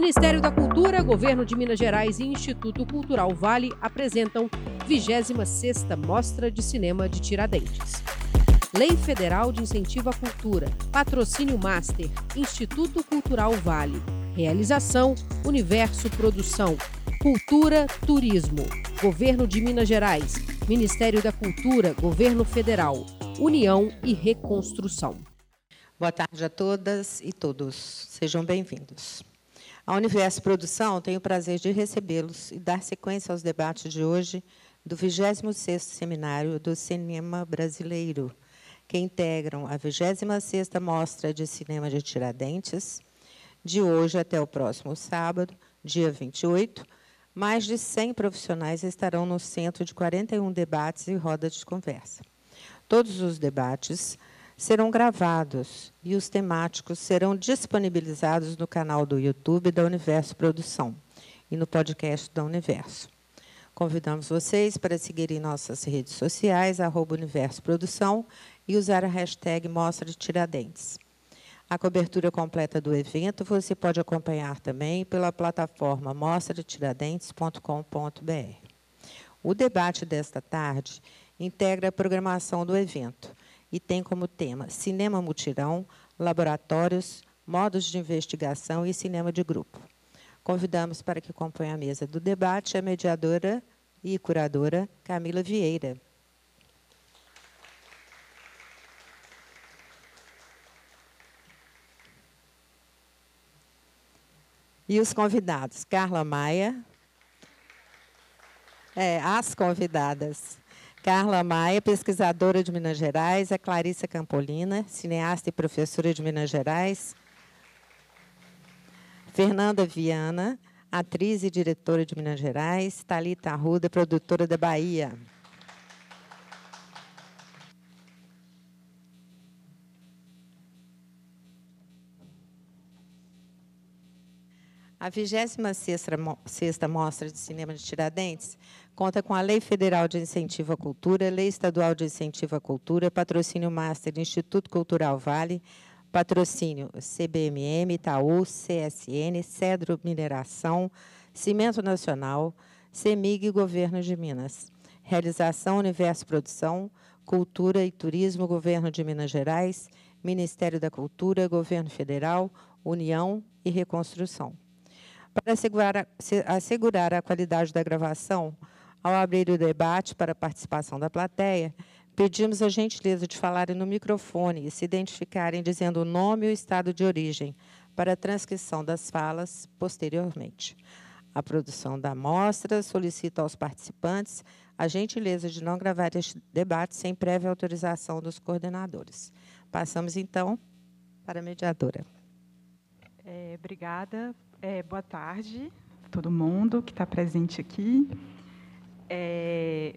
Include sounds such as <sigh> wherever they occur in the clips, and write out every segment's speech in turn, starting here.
Ministério da Cultura, Governo de Minas Gerais e Instituto Cultural Vale apresentam 26ª Mostra de Cinema de Tiradentes. Lei Federal de Incentivo à Cultura, Patrocínio Master, Instituto Cultural Vale. Realização Universo Produção, Cultura, Turismo, Governo de Minas Gerais, Ministério da Cultura, Governo Federal, União e Reconstrução. Boa tarde a todas e todos. Sejam bem-vindos. A Universo Produção tem o prazer de recebê-los e dar sequência aos debates de hoje do 26º Seminário do Cinema Brasileiro, que integram a 26ª Mostra de Cinema de Tiradentes, de hoje até o próximo sábado, dia 28, mais de 100 profissionais estarão no centro de 41 debates e rodas de conversa. Todos os debates serão gravados e os temáticos serão disponibilizados no canal do YouTube da Universo Produção e no podcast da Universo. Convidamos vocês para seguirem nossas redes sociais, arroba Universo Produção, e usar a hashtag Mostra de Tiradentes. A cobertura completa do evento você pode acompanhar também pela plataforma mostradetiradentes.com.br. O debate desta tarde integra a programação do evento e tem como tema Cinema Mutirão, Laboratórios, Modos de Investigação e Cinema de Grupo. Convidamos para que acompanhe a mesa do debate a mediadora e curadora Camila Vieira. E os convidados, Carla Maia. É, as convidadas. Carla Maia, pesquisadora de Minas Gerais, a Clarissa Campolina, cineasta e professora de Minas Gerais. Fernanda Viana, atriz e diretora de Minas Gerais. Talita Arruda, produtora da Bahia. A 26ª Mostra de Cinema de Tiradentes conta com a Lei Federal de Incentivo à Cultura, Lei Estadual de Incentivo à Cultura, Patrocínio Master Instituto Cultural Vale, Patrocínio CBMM, Itaú, CSN, Cedro Mineração, Cimento Nacional, CEMIG e Governo de Minas. Realização Universo Produção, Cultura e Turismo, Governo de Minas Gerais, Ministério da Cultura, Governo Federal, União e Reconstrução. Para assegurar a, assegurar a qualidade da gravação, ao abrir o debate para a participação da plateia, pedimos a gentileza de falarem no microfone e se identificarem dizendo o nome e o estado de origem, para a transcrição das falas posteriormente. A produção da mostra solicita aos participantes a gentileza de não gravar este debate sem prévia autorização dos coordenadores. Passamos, então, para a mediadora. É, obrigada é, boa tarde a todo mundo que está presente aqui. É,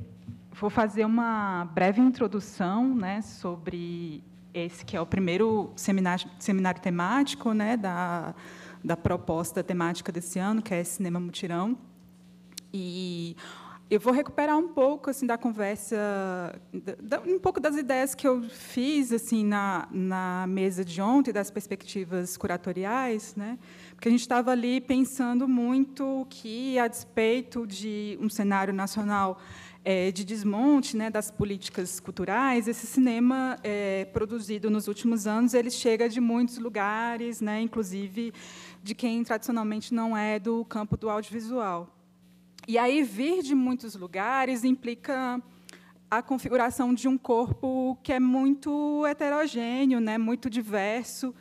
vou fazer uma breve introdução né, sobre esse que é o primeiro seminário, seminário temático né, da, da proposta temática desse ano, que é Cinema Mutirão. E eu vou recuperar um pouco assim da conversa, um pouco das ideias que eu fiz assim na, na mesa de ontem, das perspectivas curatoriais, né? Porque a gente estava ali pensando muito que, a despeito de um cenário nacional é, de desmonte né, das políticas culturais, esse cinema é, produzido nos últimos anos ele chega de muitos lugares, né, inclusive de quem tradicionalmente não é do campo do audiovisual. E aí vir de muitos lugares implica a configuração de um corpo que é muito heterogêneo, né, muito diverso,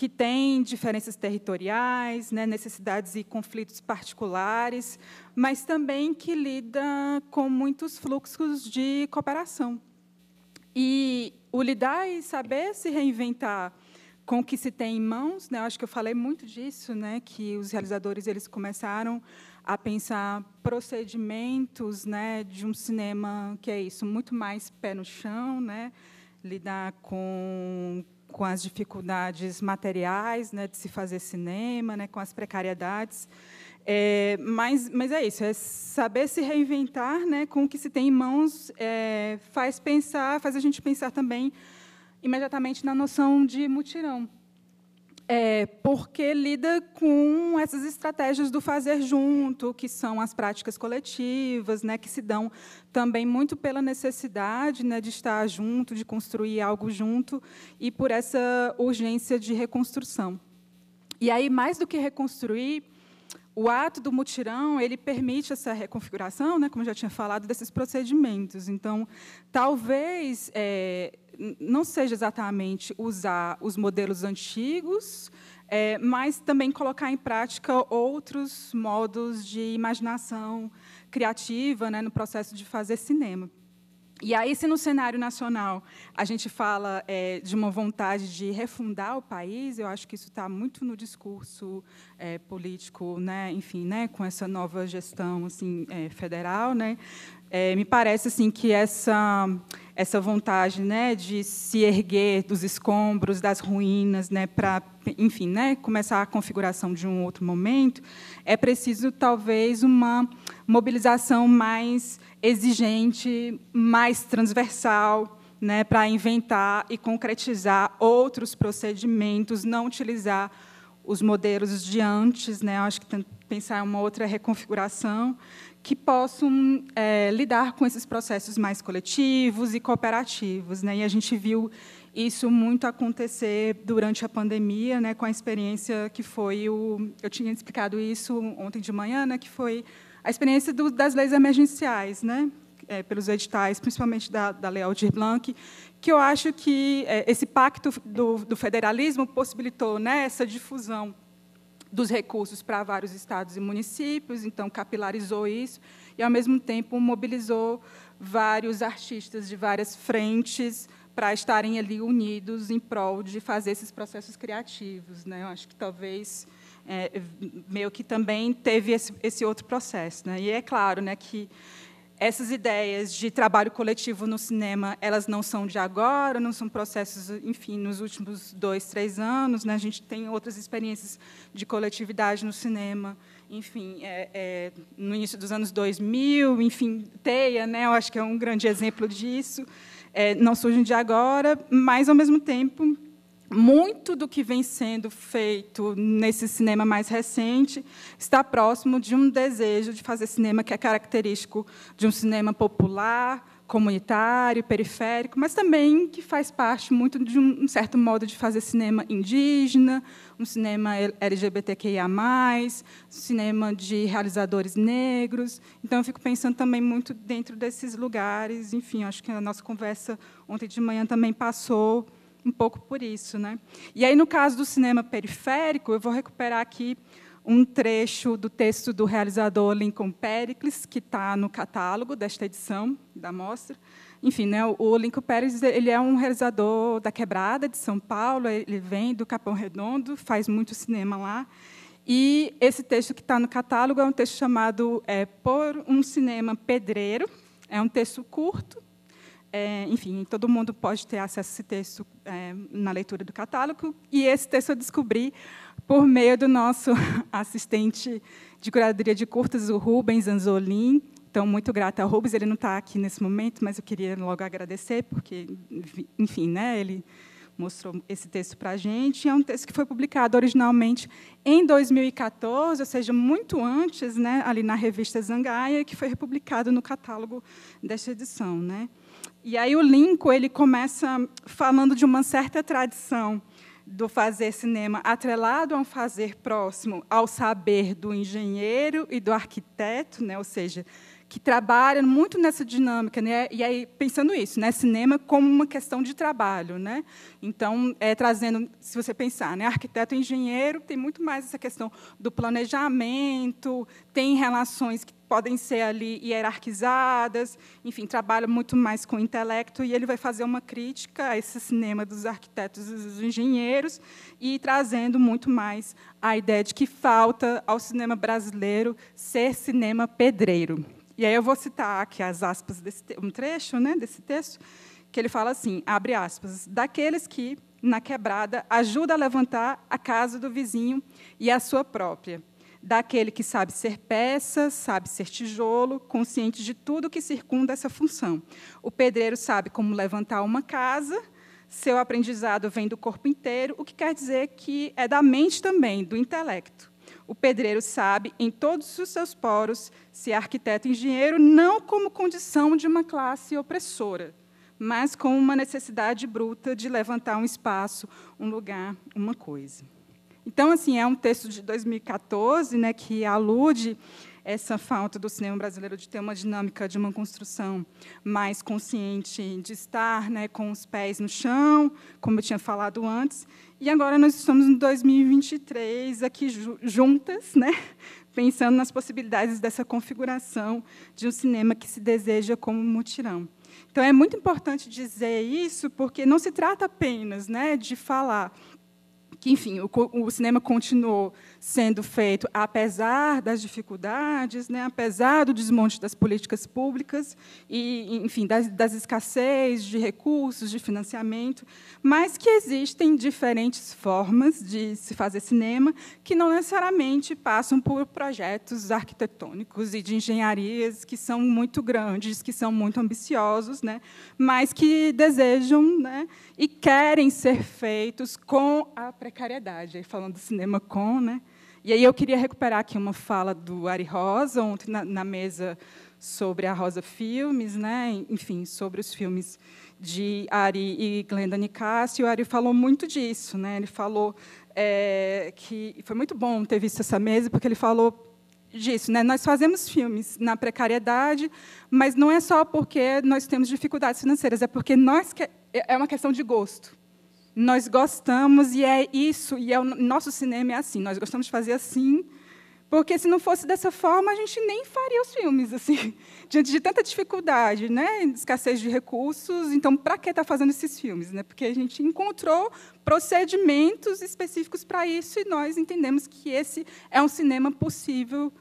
que tem diferenças territoriais, né, necessidades e conflitos particulares, mas também que lida com muitos fluxos de cooperação. E o lidar e saber se reinventar com o que se tem em mãos, né, acho que eu falei muito disso, né, que os realizadores eles começaram a pensar procedimentos né, de um cinema que é isso, muito mais pé no chão, né, lidar com, com as dificuldades materiais né, de se fazer cinema, né, com as precariedades. É, mas, mas é isso, é saber se reinventar né, com o que se tem em mãos, é, faz pensar, faz a gente pensar também imediatamente na noção de mutirão. É, porque lida com essas estratégias do fazer junto, que são as práticas coletivas, né, que se dão também muito pela necessidade né, de estar junto, de construir algo junto, e por essa urgência de reconstrução. E aí, mais do que reconstruir, o ato do mutirão ele permite essa reconfiguração, né, como já tinha falado, desses procedimentos. Então, talvez é, não seja exatamente usar os modelos antigos, é, mas também colocar em prática outros modos de imaginação criativa né, no processo de fazer cinema. E aí, se no cenário nacional a gente fala é, de uma vontade de refundar o país, eu acho que isso está muito no discurso é, político, né, enfim, né, com essa nova gestão assim é, federal, né, é, me parece assim que essa essa vontade, né, de se erguer dos escombros, das ruínas, né, para, enfim, né, começar a configuração de um outro momento, é preciso talvez uma mobilização mais exigente, mais transversal, né, para inventar e concretizar outros procedimentos, não utilizar os modelos de antes, né, acho que pensar em uma outra reconfiguração que possam é, lidar com esses processos mais coletivos e cooperativos. Né? E a gente viu isso muito acontecer durante a pandemia, né, com a experiência que foi o, eu tinha explicado isso ontem de manhã, né, que foi a experiência do, das leis emergenciais, né, é, pelos editais, principalmente da, da Lei Aldir Blanc, que eu acho que é, esse pacto do, do federalismo possibilitou né, essa difusão dos recursos para vários estados e municípios, então capilarizou isso e, ao mesmo tempo, mobilizou vários artistas de várias frentes para estarem ali unidos em prol de fazer esses processos criativos. Né? Eu acho que talvez é, meio que também teve esse, esse outro processo. Né? E é claro né, que essas ideias de trabalho coletivo no cinema, elas não são de agora, não são processos, enfim, nos últimos dois, três anos. Né? A gente tem outras experiências de coletividade no cinema, enfim, é, é, no início dos anos 2000, enfim, Teia, né? eu acho que é um grande exemplo disso. É, não surgem de agora, mas, ao mesmo tempo, muito do que vem sendo feito nesse cinema mais recente está próximo de um desejo de fazer cinema que é característico de um cinema popular, comunitário, periférico, mas também que faz parte muito de um certo modo de fazer cinema indígena, um cinema LGBTQIA+, cinema de realizadores negros. Então, eu fico pensando também muito dentro desses lugares. Enfim, acho que a nossa conversa ontem de manhã também passou um pouco por isso. Né? E aí, no caso do cinema periférico, eu vou recuperar aqui um trecho do texto do realizador Lincoln Pericles, que está no catálogo desta edição da mostra. Enfim, né, o Lincoln Pericles ele é um realizador da Quebrada, de São Paulo, ele vem do Capão Redondo, faz muito cinema lá. E esse texto que está no catálogo é um texto chamado é, Por um Cinema Pedreiro. É um texto curto, é, enfim, todo mundo pode ter acesso a esse texto é, na leitura do catálogo. E esse texto eu descobri por meio do nosso <laughs> assistente de curadoria de curtas, o Rubens Anzolin. Então, muito grata ao Rubens. Ele não está aqui nesse momento, mas eu queria logo agradecer, porque, enfim, né, ele mostrou esse texto para a gente. É um texto que foi publicado originalmente em 2014, ou seja, muito antes, né, ali na revista Zangaia, que foi republicado no catálogo desta edição. Né? E aí o Lincoln ele começa falando de uma certa tradição do fazer cinema atrelado a um fazer próximo ao saber do engenheiro e do arquiteto, né? ou seja, que trabalham muito nessa dinâmica, né? E aí pensando isso, né? Cinema como uma questão de trabalho, né? Então, é, trazendo, se você pensar, né? Arquiteto e engenheiro tem muito mais essa questão do planejamento, tem relações que podem ser ali hierarquizadas, enfim, trabalha muito mais com o intelecto e ele vai fazer uma crítica a esse cinema dos arquitetos e dos engenheiros e trazendo muito mais a ideia de que falta ao cinema brasileiro ser cinema pedreiro. E aí eu vou citar aqui as aspas desse um trecho, né, desse texto, que ele fala assim, abre aspas, daqueles que na quebrada ajuda a levantar a casa do vizinho e a sua própria, daquele que sabe ser peça, sabe ser tijolo, consciente de tudo que circunda essa função. O pedreiro sabe como levantar uma casa, seu aprendizado vem do corpo inteiro, o que quer dizer que é da mente também, do intelecto. O pedreiro sabe, em todos os seus poros, se arquiteto e engenheiro, não como condição de uma classe opressora, mas como uma necessidade bruta de levantar um espaço, um lugar, uma coisa. Então, assim, é um texto de 2014 né, que alude essa falta do cinema brasileiro de ter uma dinâmica de uma construção mais consciente, de estar né, com os pés no chão, como eu tinha falado antes. E agora nós estamos em 2023, aqui juntas, né, pensando nas possibilidades dessa configuração de um cinema que se deseja como mutirão. Então, é muito importante dizer isso, porque não se trata apenas né, de falar que, enfim, o, o, cinema continuou sendo feito apesar das dificuldades, né, apesar do desmonte das políticas públicas e, enfim, das, das escassez de recursos, de financiamento, mas que existem diferentes formas de se fazer cinema que não necessariamente passam por projetos arquitetônicos e de engenharias que são muito grandes, que são muito ambiciosos, né, mas que desejam né, e querem ser feitos com a precariedade. Aí falando do cinema com, né? E aí eu queria recuperar aqui uma fala do Ari Rosa ontem na, na mesa sobre a Rosa Filmes, né? Enfim, sobre os filmes de Ari e Glenda Nicásio. O Ari falou muito disso, né? Ele falou é, que foi muito bom ter visto essa mesa porque ele falou disso, né? Nós fazemos filmes na precariedade, mas não é só porque nós temos dificuldades financeiras, é porque nós que é uma questão de gosto. Nós gostamos e é isso, e é o nosso cinema é assim, nós gostamos de fazer assim, porque se não fosse dessa forma, a gente nem faria os filmes assim, <laughs> diante de tanta dificuldade, né, escassez de recursos, então para que estar tá fazendo esses filmes, né? Porque a gente encontrou procedimentos específicos para isso e nós entendemos que esse é um cinema possível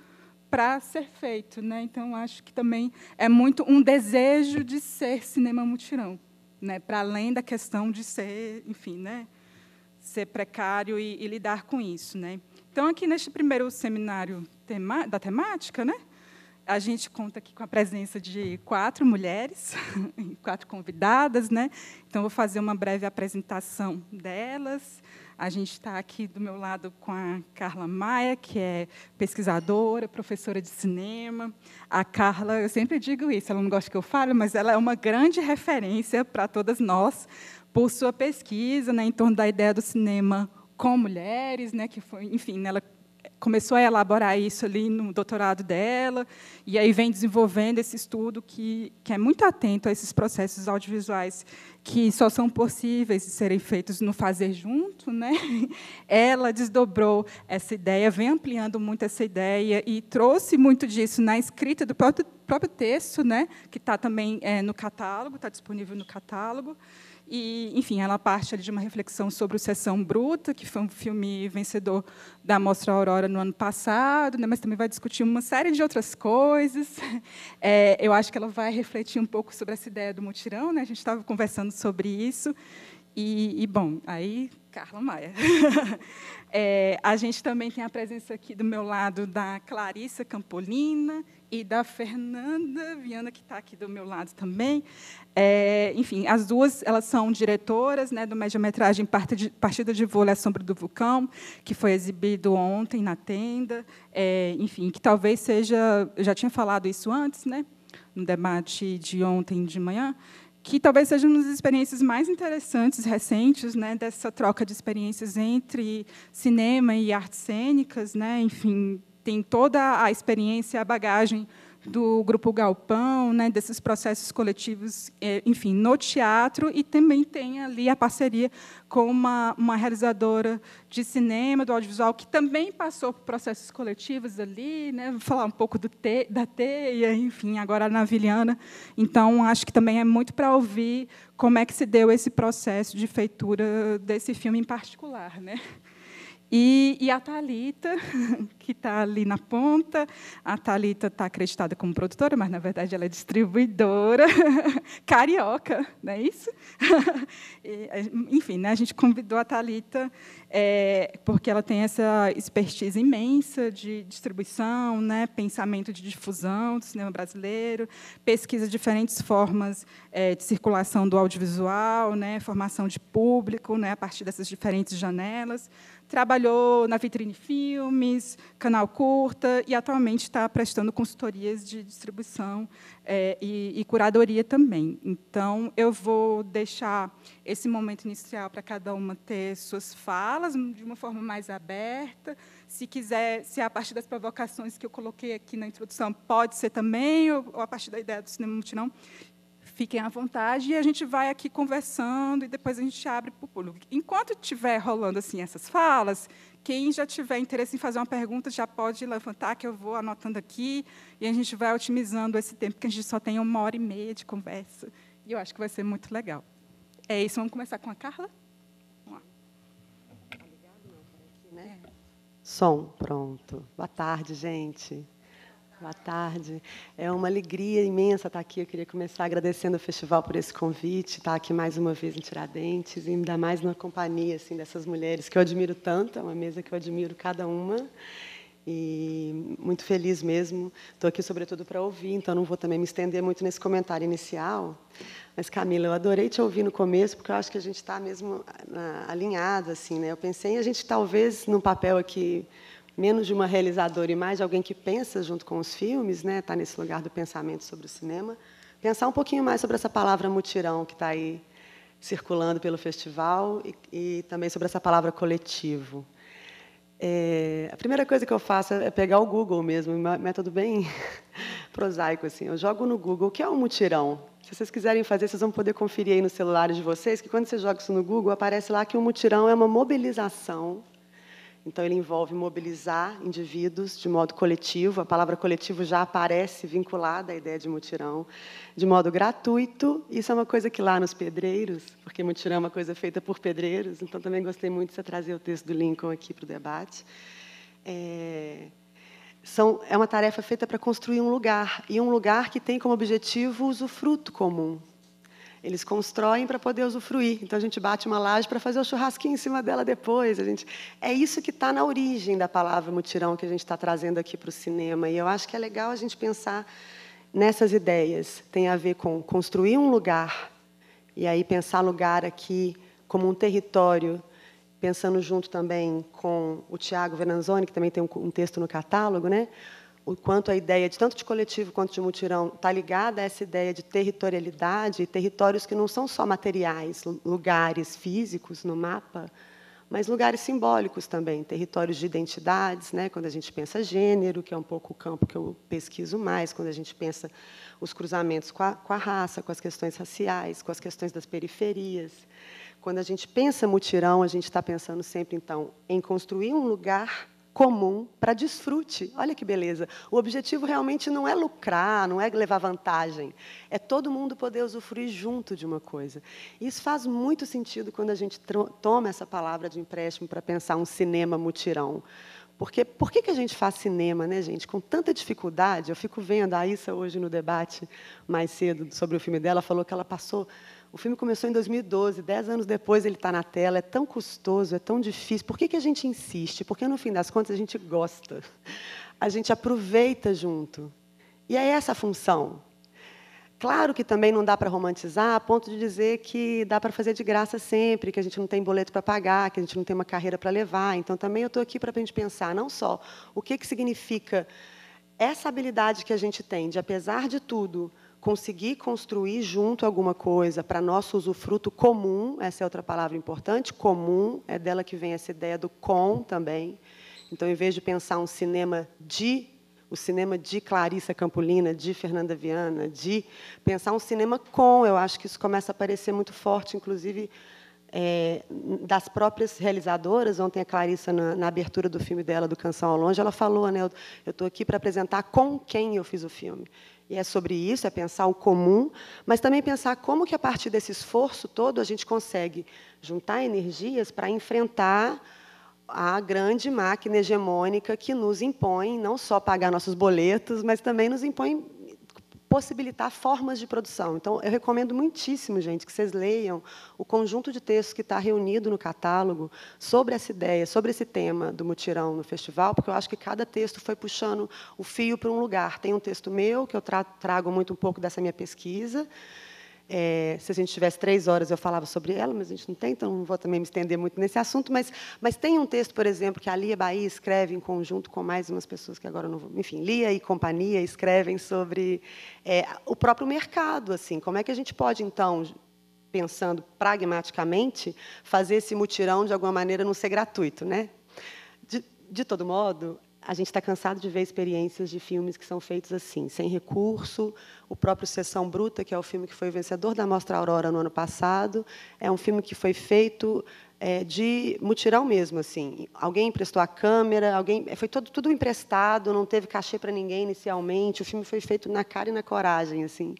para ser feito, né? Então acho que também é muito um desejo de ser cinema mutirão né, para além da questão de ser, enfim, né, ser precário e, e, lidar com isso, né. Então, aqui neste primeiro seminário tema, da temática, né, a gente conta aqui com a presença de quatro mulheres, <laughs> quatro convidadas, né. Então, vou fazer uma breve apresentação delas. A gente está aqui do meu lado com a Carla Maia, que é pesquisadora, professora de cinema. A Carla, eu sempre digo isso, ela não gosta que eu fale, mas ela é uma grande referência para todas nós por sua pesquisa né, em torno da ideia do cinema com mulheres, né, que foi, enfim, ela começou a elaborar isso ali no doutorado dela, e aí vem desenvolvendo esse estudo que, que é muito atento a esses processos audiovisuais que só são possíveis de serem feitos no fazer junto. Né? <laughs> Ela desdobrou essa ideia, vem ampliando muito essa ideia e trouxe muito disso na escrita do próprio, próprio texto, né? que está também é, no catálogo, está disponível no catálogo. E, enfim, ela parte de uma reflexão sobre o Sessão Bruta, que foi um filme vencedor da Mostra Aurora no ano passado, né, mas também vai discutir uma série de outras coisas. <laughs> É, eu acho que ela vai refletir um pouco sobre essa ideia do mutirão, né, a gente estava conversando sobre isso. E, e, bom, aí, Carla Maia. <laughs> É, a gente também tem a presença aqui do meu lado da Clarissa Campolina e da Fernanda Viana, que está aqui do meu lado também. É, enfim, as duas elas são diretoras né, do média-metragem Partida de Vôlei à Sombra do Vulcão, que foi exibido ontem na tenda. É, enfim, que talvez seja... Eu já tinha falado isso antes, né, no debate de ontem de manhã, que talvez seja uma das experiências mais interessantes, recentes, né, dessa troca de experiências entre cinema e artes cênicas. Né, enfim, tem toda a experiência, a bagagem do Grupo Galpão, né, desses processos coletivos, é, enfim, no teatro, e também tem ali a parceria com uma, uma realizadora de cinema, do audiovisual, que também passou por processos coletivos ali, né, vou falar um pouco do te, da teia, enfim, agora na Viliana. Então, acho que também é muito para ouvir como é que se deu esse processo de feitura desse filme em particular. Né? E, e a Talita, <laughs> que está ali na ponta, a Talita está acreditada como produtora, mas na verdade ela é distribuidora <laughs> carioca, não é isso? <laughs> E, enfim, né, a gente convidou a Talita é, porque ela tem essa expertise imensa de distribuição, né, pensamento de difusão do cinema brasileiro, pesquisa de diferentes formas é, de circulação do audiovisual, né, formação de público, né, a partir dessas diferentes janelas trabalhou na Vitrine Filmes, Canal Curta, e atualmente está prestando consultorias de distribuição é, e, e, curadoria também. Então, eu vou deixar esse momento inicial para cada uma ter suas falas de uma forma mais aberta. Se quiser, se é a partir das provocações que eu coloquei aqui na introdução, pode ser também, ou, ou a partir da ideia do cinema mutirão, fiquem à vontade e a gente vai aqui conversando e depois a gente abre para o público. Enquanto estiver rolando assim essas falas, quem já tiver interesse em fazer uma pergunta já pode levantar, que eu vou anotando aqui e a gente vai otimizando esse tempo, porque a gente só tem uma hora e meia de conversa. E eu acho que vai ser muito legal. É isso, vamos começar com a Carla? Vamos lá. Som, pronto. Boa tarde, gente. Boa tarde. É uma alegria imensa estar aqui. Eu queria começar agradecendo ao festival por esse convite, estar aqui mais uma vez em Tiradentes, e ainda mais na companhia assim dessas mulheres que eu admiro tanto. É uma mesa que eu admiro cada uma. E muito feliz mesmo. Estou aqui, sobretudo, para ouvir, então não vou também me estender muito nesse comentário inicial. Mas, Camila, eu adorei te ouvir no começo, porque eu acho que a gente está mesmo alinhado. Assim, né? Eu pensei em a gente, talvez, num papel aqui menos de uma realizadora e mais de alguém que pensa junto com os filmes, né, está nesse lugar do pensamento sobre o cinema, pensar um pouquinho mais sobre essa palavra mutirão que está aí circulando pelo festival e, e, também sobre essa palavra coletivo. É, a primeira coisa que eu faço é pegar o Google mesmo, um método bem <laughs> prosaico assim. Eu jogo no Google o que é um mutirão. Se vocês quiserem fazer, vocês vão poder conferir aí nos celulares de vocês que quando você joga isso no Google aparece lá que um mutirão é uma mobilização então, ele envolve mobilizar indivíduos de modo coletivo. A palavra coletivo já aparece vinculada à ideia de mutirão, de modo gratuito. Isso é uma coisa que lá nos pedreiros, porque mutirão é uma coisa feita por pedreiros, então também gostei muito de você trazer o texto do Lincoln aqui para o debate. É, são, é uma tarefa feita para construir um lugar, e um lugar que tem como objetivo o usufruto comum. Eles constroem para poder usufruir. Então a gente bate uma laje para fazer o churrasquinho em cima dela depois. A gente é isso que está na origem da palavra mutirão que a gente está trazendo aqui para o cinema. E eu acho que é legal a gente pensar nessas ideias. Tem a ver com construir um lugar e aí pensar lugar aqui como um território pensando junto também com o Tiago Venanzoni, que também tem um, texto no catálogo, né? O quanto a ideia de tanto de coletivo quanto de mutirão está ligada a essa ideia de territorialidade, territórios que não são só materiais, lugares físicos no mapa, mas lugares simbólicos também, territórios de identidades, né? quando a gente pensa gênero, que é um pouco o campo que eu pesquiso mais, quando a gente pensa os cruzamentos com a, com a raça, com as questões raciais, com as questões das periferias. Quando a gente pensa mutirão, a gente está pensando sempre, então, em construir um lugar comum para desfrute. Olha que beleza. O objetivo realmente não é lucrar, não é levar vantagem. É todo mundo poder usufruir junto de uma coisa. Isso faz muito sentido quando a gente toma essa palavra de empréstimo para pensar um cinema mutirão. Porque por que, que a gente faz cinema, né, gente? Com tanta dificuldade. Eu fico vendo a Issa hoje no debate mais cedo sobre o filme dela, falou que ela passou o filme começou em 2012, dez anos depois ele está na tela. É tão custoso, é tão difícil. Por que, que a gente insiste? Porque, no fim das contas, a gente gosta. A gente aproveita junto. E é essa a função. Claro que também não dá para romantizar a ponto de dizer que dá para fazer de graça sempre, que a gente não tem boleto para pagar, que a gente não tem uma carreira para levar. Então, também eu estou aqui para a gente pensar não só o que, que significa essa habilidade que a gente tem de, apesar de tudo, conseguir construir junto alguma coisa para nosso usufruto comum, essa é outra palavra importante, comum, é dela que vem essa ideia do com também. Então, em vez de pensar um cinema de o cinema de Clarissa Campolina, de Fernanda Viana, de pensar um cinema com, eu acho que isso começa a aparecer muito forte, inclusive é, das próprias realizadoras. Ontem a Clarissa, na, na, abertura do filme dela, do Canção ao Longe, ela falou, né, eu estou aqui para apresentar com quem eu fiz o filme. E é sobre isso, é pensar o comum, mas também pensar como que a partir desse esforço todo a gente consegue juntar energias para enfrentar a grande máquina hegemônica que nos impõe não só pagar nossos boletos, mas também nos impõe possibilitar formas de produção. Então, eu recomendo muitíssimo, gente, que vocês leiam o conjunto de textos que está reunido no catálogo sobre essa ideia, sobre esse tema do mutirão no festival, porque eu acho que cada texto foi puxando o fio para um lugar. Tem um texto meu, que eu trago muito um pouco dessa minha pesquisa, é, se a gente tivesse três horas, eu falava sobre ela, mas a gente não tem, então não vou também me estender muito nesse assunto. Mas, mas tem um texto, por exemplo, que a Lia Bahia escreve em conjunto com mais umas pessoas que agora não vou. Enfim, Lia e companhia escrevem sobre é, o próprio mercado. assim Como é que a gente pode, então, pensando pragmaticamente, fazer esse mutirão, de alguma maneira, não ser gratuito? Né? De, de todo modo, a gente está cansado de ver experiências de filmes que são feitos assim, sem recurso. O próprio Sessão Bruta, que é o filme que foi vencedor da Mostra Aurora no ano passado, é um filme que foi feito é, de mutirão mesmo, assim. Alguém emprestou a câmera, alguém foi todo, tudo emprestado, não teve cachê para ninguém inicialmente. O filme foi feito na cara e na coragem, assim,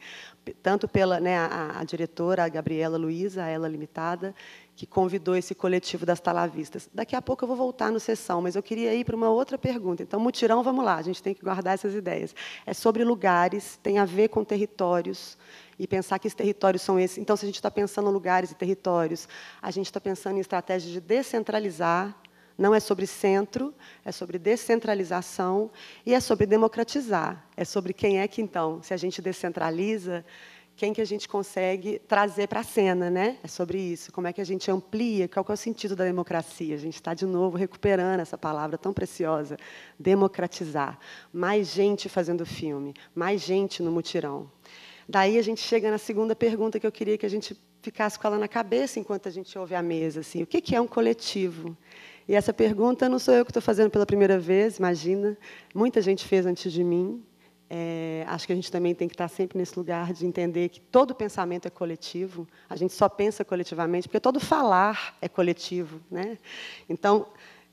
tanto pela né, a, a diretora, a Gabriela Luiza, a ela limitada, que convidou esse coletivo das talavistas. Daqui a pouco eu vou voltar no sessão, mas eu queria ir para uma outra pergunta. Então, mutirão, vamos lá, a gente tem que guardar essas ideias. É sobre lugares, tem a ver com territórios, e pensar que esses territórios são esses. Então, se a gente está pensando em lugares e territórios, a gente está pensando em estratégias de descentralizar, não é sobre centro, é sobre descentralização e é sobre democratizar. É sobre quem é que, então, se a gente descentraliza, quem que a gente consegue trazer para a cena, né? É sobre isso. Como é que a gente amplia? Qual é o sentido da democracia? A gente está de novo recuperando essa palavra tão preciosa, democratizar. Mais gente fazendo filme, mais gente no mutirão. Daí a gente chega na segunda pergunta que eu queria que a gente ficasse com ela na cabeça enquanto a gente ouve a mesa, assim, o que é um coletivo? E essa pergunta não sou eu que estou fazendo pela primeira vez, imagina. Muita gente fez antes de mim. É, acho que a gente também tem que estar sempre nesse lugar de entender que todo pensamento é coletivo. A gente só pensa coletivamente porque todo falar é coletivo, né? Então,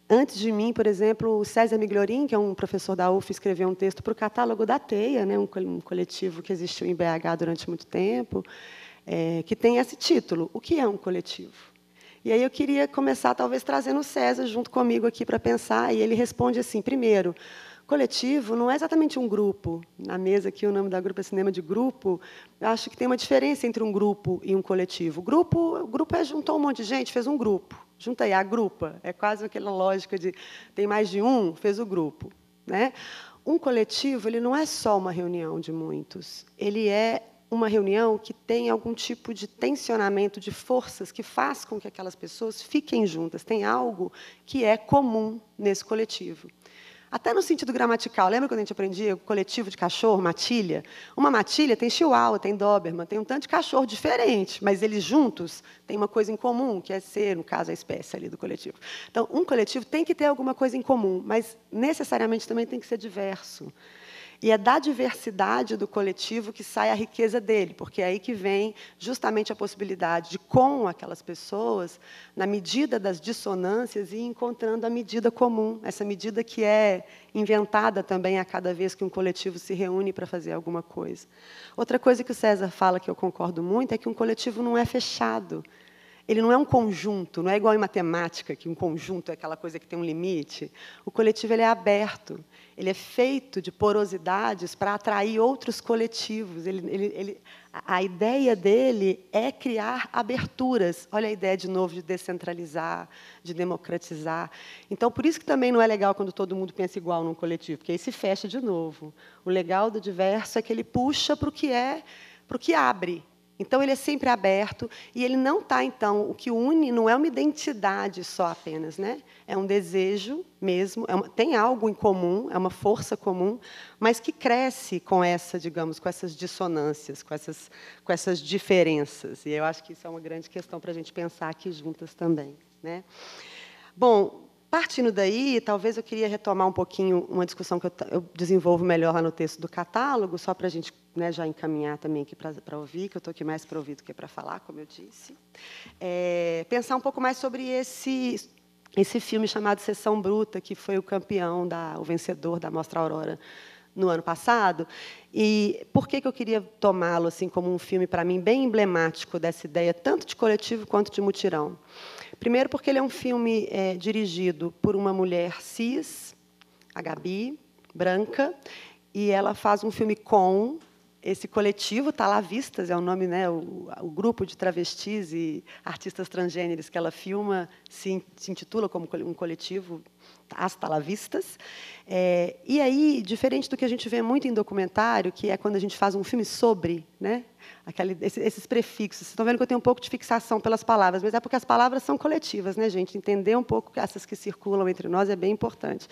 antes de mim, por exemplo, o César Migliorin, que é um professor da UF, escreveu um texto para o catálogo da Teia, né? Um, coletivo que existiu em BH durante muito tempo, é, que tem esse título: O que é um coletivo? E aí eu queria começar, talvez, trazendo o César junto comigo aqui para pensar. E ele responde assim: primeiro, Coletivo não é exatamente um grupo. Na mesa aqui o nome da grupo é cinema de grupo. Eu acho que tem uma diferença entre um grupo e um coletivo. Grupo, grupo é juntou um monte de gente, fez um grupo. Junta aí, a grupa. É quase aquela lógica de tem mais de um, fez o grupo. Né? Um coletivo ele não é só uma reunião de muitos. Ele é uma reunião que tem algum tipo de tensionamento de forças que faz com que aquelas pessoas fiquem juntas. Tem algo que é comum nesse coletivo. Até no sentido gramatical. Lembra quando a gente aprendia coletivo de cachorro, matilha? Uma matilha tem chihuahua, tem doberman, tem um tanto de cachorro diferente, mas eles juntos têm uma coisa em comum, que é ser, no caso, a espécie ali do coletivo. Então, um coletivo tem que ter alguma coisa em comum, mas necessariamente também tem que ser diverso. E é da diversidade do coletivo que sai a riqueza dele, porque é aí que vem justamente a possibilidade de, com aquelas pessoas, na medida das dissonâncias, ir encontrando a medida comum, essa medida que é inventada também a cada vez que um coletivo se reúne para fazer alguma coisa. Outra coisa que o César fala, que eu concordo muito, é que um coletivo não é fechado. Ele não é um conjunto, não é igual em matemática, que um conjunto é aquela coisa que tem um limite. O coletivo ele é aberto, ele é feito de porosidades para atrair outros coletivos. Ele, ele, ele, a ideia dele é criar aberturas. Olha a ideia, de novo, de descentralizar, de democratizar. Então, por isso que também não é legal quando todo mundo pensa igual num coletivo, porque aí se fecha de novo. O legal do diverso é que ele puxa para o que é, para o que abre. Então, ele é sempre aberto e ele não está, então, o que une não é uma identidade só apenas, né? é um desejo mesmo, é uma, tem algo em comum, é uma força comum, mas que cresce com essa, digamos, com essas dissonâncias, com essas, com essas diferenças. E eu acho que isso é uma grande questão para a gente pensar aqui juntas também. Né? Bom, Partindo daí, talvez eu queria retomar um pouquinho uma discussão que eu, eu desenvolvo melhor lá no texto do catálogo, só para a gente né, já encaminhar também aqui para ouvir, que eu estou aqui mais para ouvir do que para falar, como eu disse. É, pensar um pouco mais sobre esse, esse filme chamado Sessão Bruta, que foi o campeão, da, o vencedor da Mostra Aurora no ano passado. E por que, que eu queria tomá-lo assim como um filme, para mim, bem emblemático dessa ideia, tanto de coletivo quanto de mutirão? Primeiro, porque ele é um filme é, dirigido por uma mulher cis, a Gabi, branca, e ela faz um filme com esse coletivo Talavistas é o nome, né, o, o, grupo de travestis e artistas transgêneros que ela filma se, se intitula como um coletivo as Talavistas. É, e aí, diferente do que a gente vê muito em documentário, que é quando a gente faz um filme sobre, né, aquele, esses, esses prefixos. Vocês estão vendo que eu tenho um pouco de fixação pelas palavras, mas é porque as palavras são coletivas, né, gente? Entender um pouco essas que circulam entre nós é bem importante.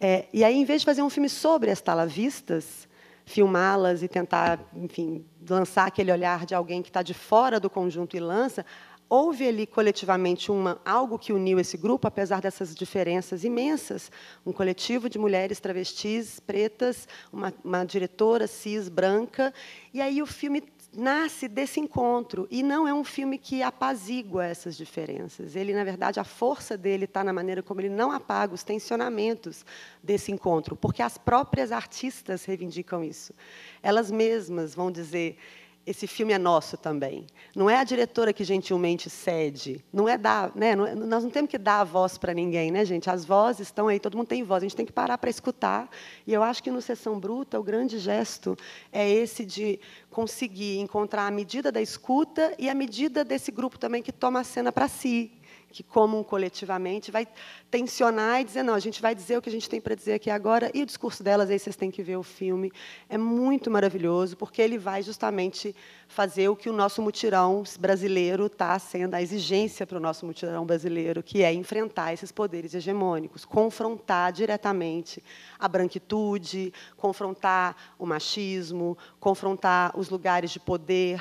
É, e aí, em vez de fazer um filme sobre as Talavistas, filmá-las e tentar, enfim, lançar aquele olhar de alguém que está de fora do conjunto e lança, houve ali coletivamente uma, algo que uniu esse grupo, apesar dessas diferenças imensas. Um coletivo de mulheres travestis, pretas, uma, uma diretora cis, branca. E aí o filme nasce desse encontro. E não é um filme que apazigua essas diferenças. Ele, na verdade, a força dele está na maneira como ele não apaga os tensionamentos desse encontro, porque as próprias artistas reivindicam isso. Elas mesmas vão dizer esse filme é nosso também. Não é a diretora que gentilmente cede. Não é dar, né? É, nós não temos que dar a voz para ninguém, né, gente? As vozes estão aí, todo mundo tem voz. A gente tem que parar para escutar. E eu acho que no Sessão Bruta o grande gesto é esse de conseguir encontrar a medida da escuta e a medida desse grupo também que toma a cena para si, que, como coletivamente, vai tensionar e dizer: não, a gente vai dizer o que a gente tem para dizer aqui agora, e o discurso delas, aí vocês têm que ver o filme. É muito maravilhoso, porque ele vai justamente fazer o que o nosso mutirão brasileiro está sendo, a exigência para o nosso mutirão brasileiro, que é enfrentar esses poderes hegemônicos, confrontar diretamente a branquitude, confrontar o machismo, confrontar os lugares de poder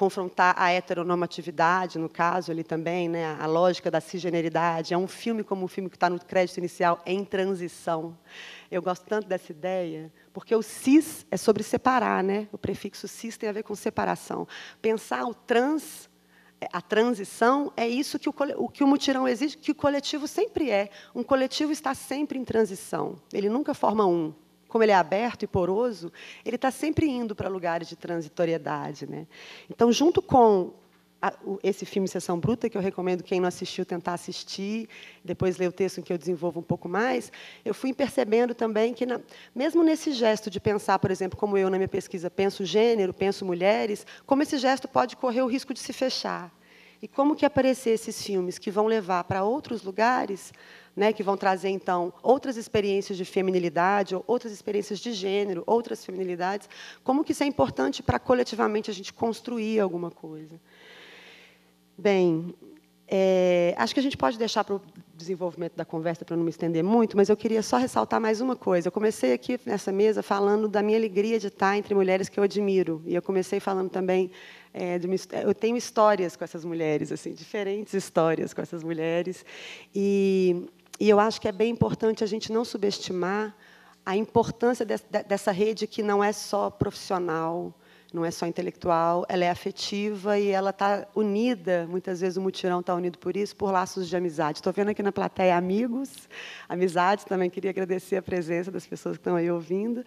confrontar a heteronormatividade, no caso ali também, né, a lógica da cisgeneridade. É um filme como o um filme que está no crédito inicial, em transição. Eu gosto tanto dessa ideia, porque o cis é sobre separar, né? O prefixo cis tem a ver com separação. Pensar o trans, é, a transição, é isso que o, que o mutirão exige, que o coletivo sempre é. Um coletivo está sempre em transição. Ele nunca forma um como ele é aberto e poroso, ele está sempre indo para lugares de transitoriedade. Né? Então, junto com a, o, esse filme Sessão Bruta, que eu recomendo quem não assistiu tentar assistir, depois ler o texto em que eu desenvolvo um pouco mais, eu fui percebendo também que, na, mesmo nesse gesto de pensar, por exemplo, como eu na minha pesquisa penso gênero, penso mulheres, como esse gesto pode correr o risco de se fechar. E como que aparecer esses filmes que vão levar para outros lugares né, que vão trazer, então, outras experiências de feminilidade, outras experiências de gênero, outras feminilidades, como que isso é importante para coletivamente a gente construir alguma coisa. Bem, é, acho que a gente pode deixar para o desenvolvimento da conversa, para não me estender muito, mas eu queria só ressaltar mais uma coisa. Eu comecei aqui nessa mesa falando da minha alegria de estar entre mulheres que eu admiro, e eu comecei falando também é, uma, eu tenho histórias com essas mulheres, assim, diferentes histórias com essas mulheres, e e eu acho que é bem importante a gente não subestimar a importância dessa rede que não é só profissional, não é só intelectual, ela é afetiva e ela está unida, muitas vezes o mutirão está unido por isso, por laços de amizade. Estou vendo aqui na plateia amigos, amizades, também queria agradecer a presença das pessoas que estão aí ouvindo.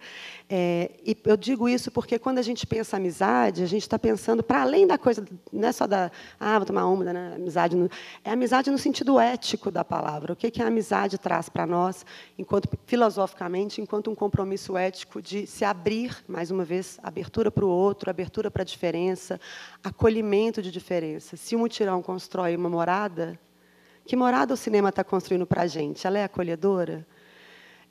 É, e eu digo isso porque quando a gente pensa amizade, a gente está pensando para além da coisa, não é só da, ah, vou tomar uma, né, amizade, no, é amizade no sentido ético da palavra. O que, que a amizade traz para nós, enquanto filosoficamente, enquanto um compromisso ético de se abrir, mais uma vez, abertura para o outro, outro, abertura para a diferença, acolhimento de diferença. Se o mutirão constrói uma morada, que morada o cinema está construindo para a gente? Ela é acolhedora?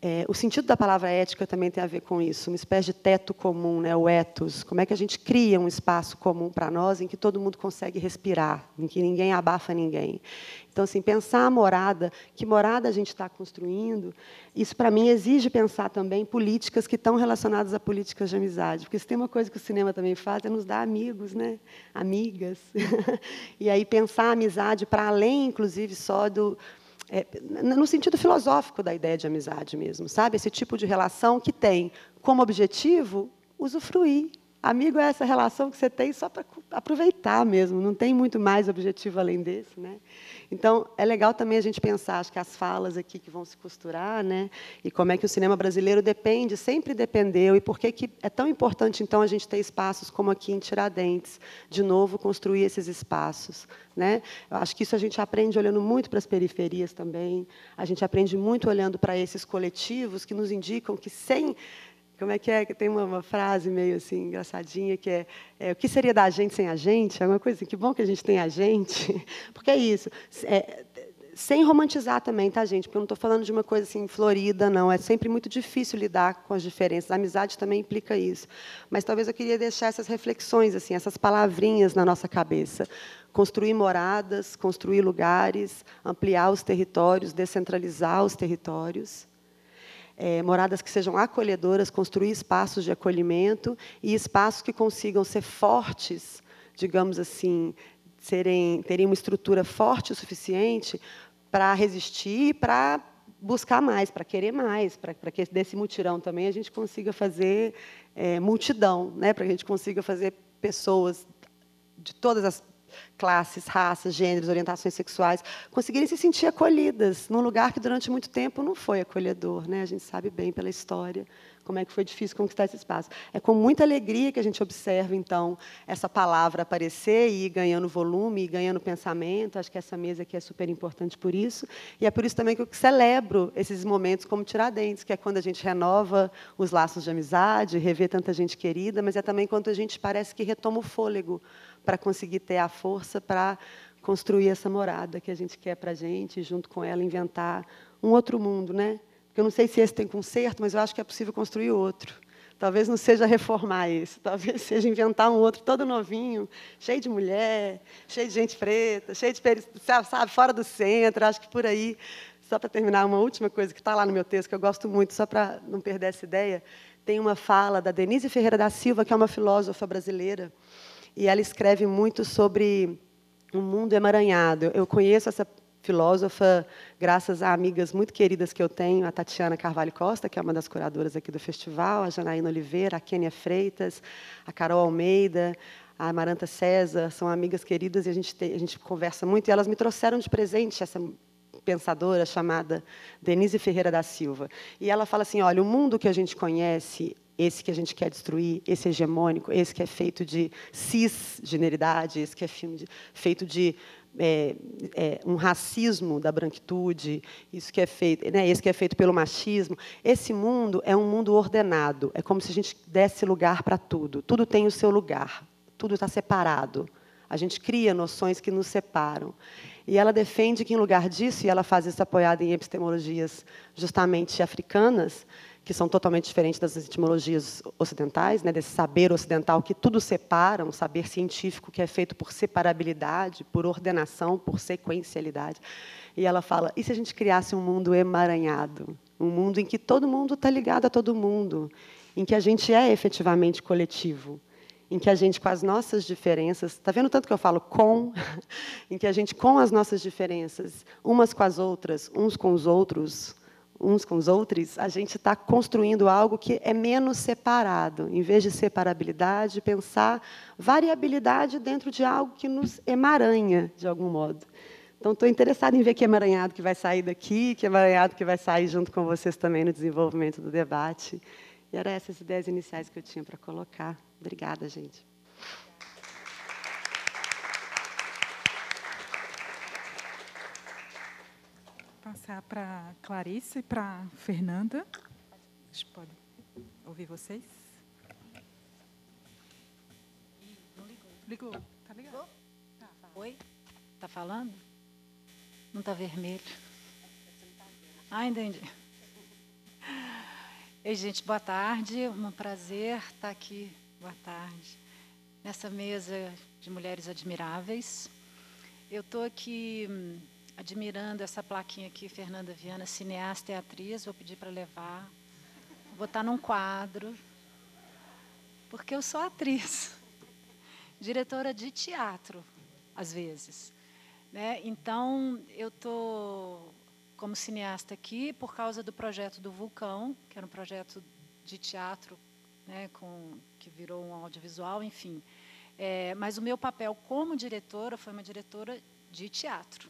É, o sentido da palavra ética também tem a ver com isso, uma espécie de teto comum, né, o ethos. Como é que a gente cria um espaço comum para nós em que todo mundo consegue respirar, em que ninguém abafa ninguém. Então, assim, pensar a morada, que morada a gente está construindo, isso, para mim, exige pensar também políticas que estão relacionadas a políticas de amizade. Porque se tem uma coisa que o cinema também faz, é nos dar amigos, né? amigas. <laughs> e aí pensar a amizade para além, inclusive, só do é, no sentido filosófico da ideia de amizade mesmo, sabe? Esse tipo de relação que tem como objetivo usufruir. Amigo é essa relação que você tem só para aproveitar mesmo, não tem muito mais objetivo além desse, né? Então, é legal também a gente pensar, acho que as falas aqui que vão se costurar, né? e como é que o cinema brasileiro depende, sempre dependeu, e por que, que é tão importante, então, a gente ter espaços como aqui em Tiradentes, de novo, construir esses espaços. Né? Eu acho que isso a gente aprende olhando muito para as periferias também, a gente aprende muito olhando para esses coletivos que nos indicam que sem como é que é? Tem uma, uma, frase meio assim engraçadinha que é, é, o que seria da gente sem a gente? É uma coisa assim, que bom que a gente tem a gente, <laughs> porque é isso. É, sem romantizar também, tá, gente? Porque eu não estou falando de uma coisa assim florida, não. É sempre muito difícil lidar com as diferenças. A amizade também implica isso. Mas talvez eu queria deixar essas reflexões, assim, essas palavrinhas na nossa cabeça. Construir moradas, construir lugares, ampliar os territórios, descentralizar os territórios é, moradas que sejam acolhedoras, construir espaços de acolhimento e espaços que consigam ser fortes, digamos assim, serem, terem uma estrutura forte o suficiente para resistir, para buscar mais, para querer mais, para, para que desse mutirão também a gente consiga fazer é, multidão, né? para que a gente consiga fazer pessoas de todas as classes, raças, gêneros, orientações sexuais, conseguirem se sentir acolhidas num lugar que durante muito tempo não foi acolhedor, né? A gente sabe bem pela história como é que foi difícil conquistar esse espaço. É com muita alegria que a gente observa então essa palavra aparecer e ir ganhando volume, e ganhando pensamento. Acho que essa mesa aqui é super importante por isso, e é por isso também que eu celebro esses momentos como Tiradentes, que é quando a gente renova os laços de amizade, revê tanta gente querida, mas é também quando a gente parece que retoma o fôlego para conseguir ter a força para construir essa morada que a gente quer para a gente, e junto com ela inventar um outro mundo, né? Porque eu não sei se esse tem conserto, mas eu acho que é possível construir outro. Talvez não seja reformar esse, <laughs> talvez seja inventar um outro todo novinho, cheio de mulher, cheio de gente preta, cheio de sabe, fora do centro. Acho que por aí, só para terminar, uma última coisa que está lá no meu texto que eu gosto muito, só para não perder essa ideia, tem uma fala da Denise Ferreira da Silva, que é uma filósofa brasileira, e ela escreve muito sobre um mundo emaranhado. Eu conheço essa filósofa graças a amigas muito queridas que eu tenho, a Tatiana Carvalho Costa, que é uma das curadoras aqui do festival, a Janaína Oliveira, a Kênia Freitas, a Carol Almeida, a Amaranta César, são amigas queridas e a gente, te, a gente conversa muito. E elas me trouxeram de presente essa pensadora chamada Denise Ferreira da Silva. E ela fala assim: olha, o mundo que a gente conhece esse que a gente quer destruir, esse hegemônico, esse que é feito de cisgeneridade, esse que é feito de é, é, um racismo da branquitude, isso que é feito, né, esse que é feito pelo machismo. Esse mundo é um mundo ordenado. É como se a gente desse lugar para tudo. Tudo tem o seu lugar. Tudo está separado. A gente cria noções que nos separam. E ela defende que, em lugar disso, e ela faz isso apoiada em epistemologias justamente africanas, que são totalmente diferentes das etimologias ocidentais, né, desse saber ocidental que tudo separa, um saber científico que é feito por separabilidade, por ordenação, por sequencialidade. E ela fala: e se a gente criasse um mundo emaranhado? Um mundo em que todo mundo está ligado a todo mundo, em que a gente é efetivamente coletivo, em que a gente, com as nossas diferenças, está vendo tanto que eu falo com, <laughs> em que a gente, com as nossas diferenças, umas com as outras, uns com os outros, uns com os outros, a gente está construindo algo que é menos separado. Em vez de separabilidade, pensar variabilidade dentro de algo que nos emaranha, de algum modo. Então, estou interessada em ver que emaranhado que vai sair daqui, que emaranhado que vai sair junto com vocês também no desenvolvimento do debate. E eram essas ideias iniciais que eu tinha para colocar. Obrigada, gente. Passar para Clarice e para Fernanda. A gente pode ouvir vocês? Não ligou. Ligou. Tá ligado? Tá. Oi? Tá falando? Não tá vermelho. Ah, entendi. Ei, gente, boa tarde. Um prazer estar aqui. Boa tarde. Nessa mesa de mulheres admiráveis. Eu estou aqui hum, admirando essa plaquinha aqui, Fernanda Viana, cineasta e atriz. Vou pedir para levar. Vou botar num quadro. Porque eu sou atriz. <laughs> Diretora de teatro, às vezes. Né? Então, eu estou como cineasta aqui por causa do projeto do Vulcão, que era um projeto de teatro né, com, que virou um audiovisual, enfim. É, mas o meu papel como diretora foi uma diretora de teatro.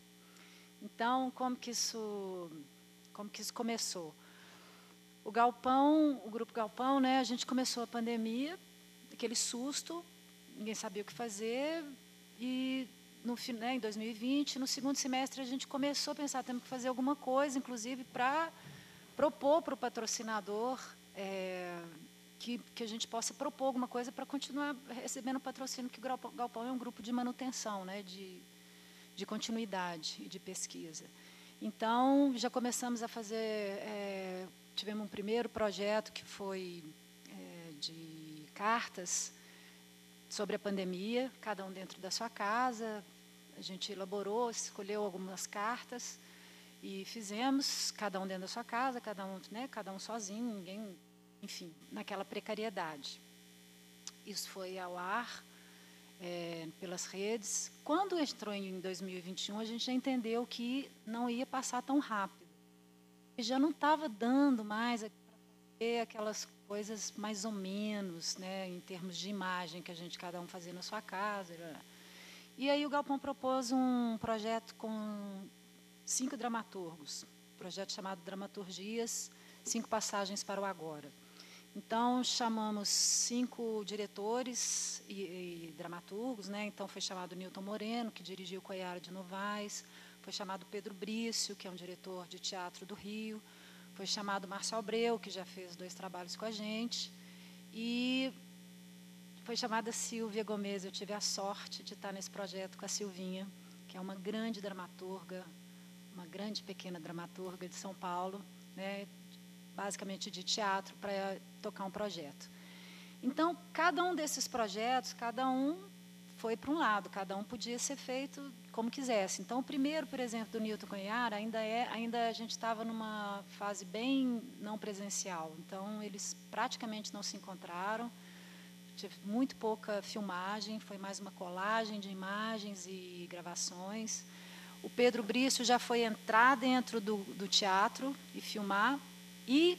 Então, como que isso, como que isso começou? O Galpão, o grupo Galpão, né? A gente começou a pandemia, aquele susto, ninguém sabia o que fazer e no né, em 2020, no segundo semestre a gente começou a pensar temos que fazer alguma coisa, inclusive para propor para o patrocinador é, que, que a gente possa propor alguma coisa para continuar recebendo patrocínio, que o Galpão é um grupo de manutenção, né, de, de continuidade e de pesquisa. Então, já começamos a fazer, é, tivemos um primeiro projeto que foi é, de cartas sobre a pandemia, cada um dentro da sua casa. A gente elaborou, escolheu algumas cartas e fizemos, cada um dentro da sua casa, cada um, né, cada um sozinho, ninguém enfim, naquela precariedade. Isso foi ao ar é, pelas redes. Quando entrou em 2021, a gente já entendeu que não ia passar tão rápido. E já não estava dando mais para aquelas coisas mais ou menos, né, em termos de imagem que a gente cada um fazia na sua casa. E aí o Galpão propôs um projeto com cinco dramaturgos, um projeto chamado Dramaturgias, cinco passagens para o agora. Então, chamamos cinco diretores e, e, dramaturgos. Né? Então, foi chamado Newton Moreno, que dirigiu Coiara de Novaes. Foi chamado Pedro Brício, que é um diretor de teatro do Rio. Foi chamado Márcio Abreu, que já fez dois trabalhos com a gente. E foi chamada Silvia Gomes. Eu tive a sorte de estar nesse projeto com a Silvinha, que é uma grande dramaturga, uma grande pequena dramaturga de São Paulo. Né? Basicamente de teatro, para tocar um projeto. Então, cada um desses projetos, cada um foi para um lado, cada um podia ser feito como quisesse. Então, o primeiro, por exemplo, do Newton Cunhara, ainda é, ainda a gente estava numa fase bem não presencial. Então, eles praticamente não se encontraram. Tive muito pouca filmagem, foi mais uma colagem de imagens e gravações. O Pedro Brício já foi entrar dentro do, do teatro e filmar, e,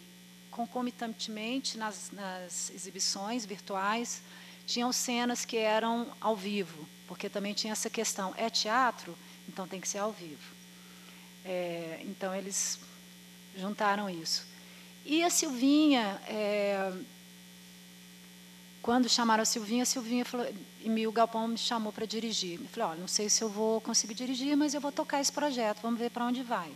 concomitantemente, nas, nas exibições virtuais, tinham cenas que eram ao vivo, porque também tinha essa questão: é teatro, então tem que ser ao vivo. É, então, eles juntaram isso. E a Silvinha, é, quando chamaram a Silvinha, a Silvinha falou, e Galpão me chamou para dirigir. Eu falei, olha, não sei se eu vou conseguir dirigir, mas eu vou tocar esse projeto, vamos ver para onde vai.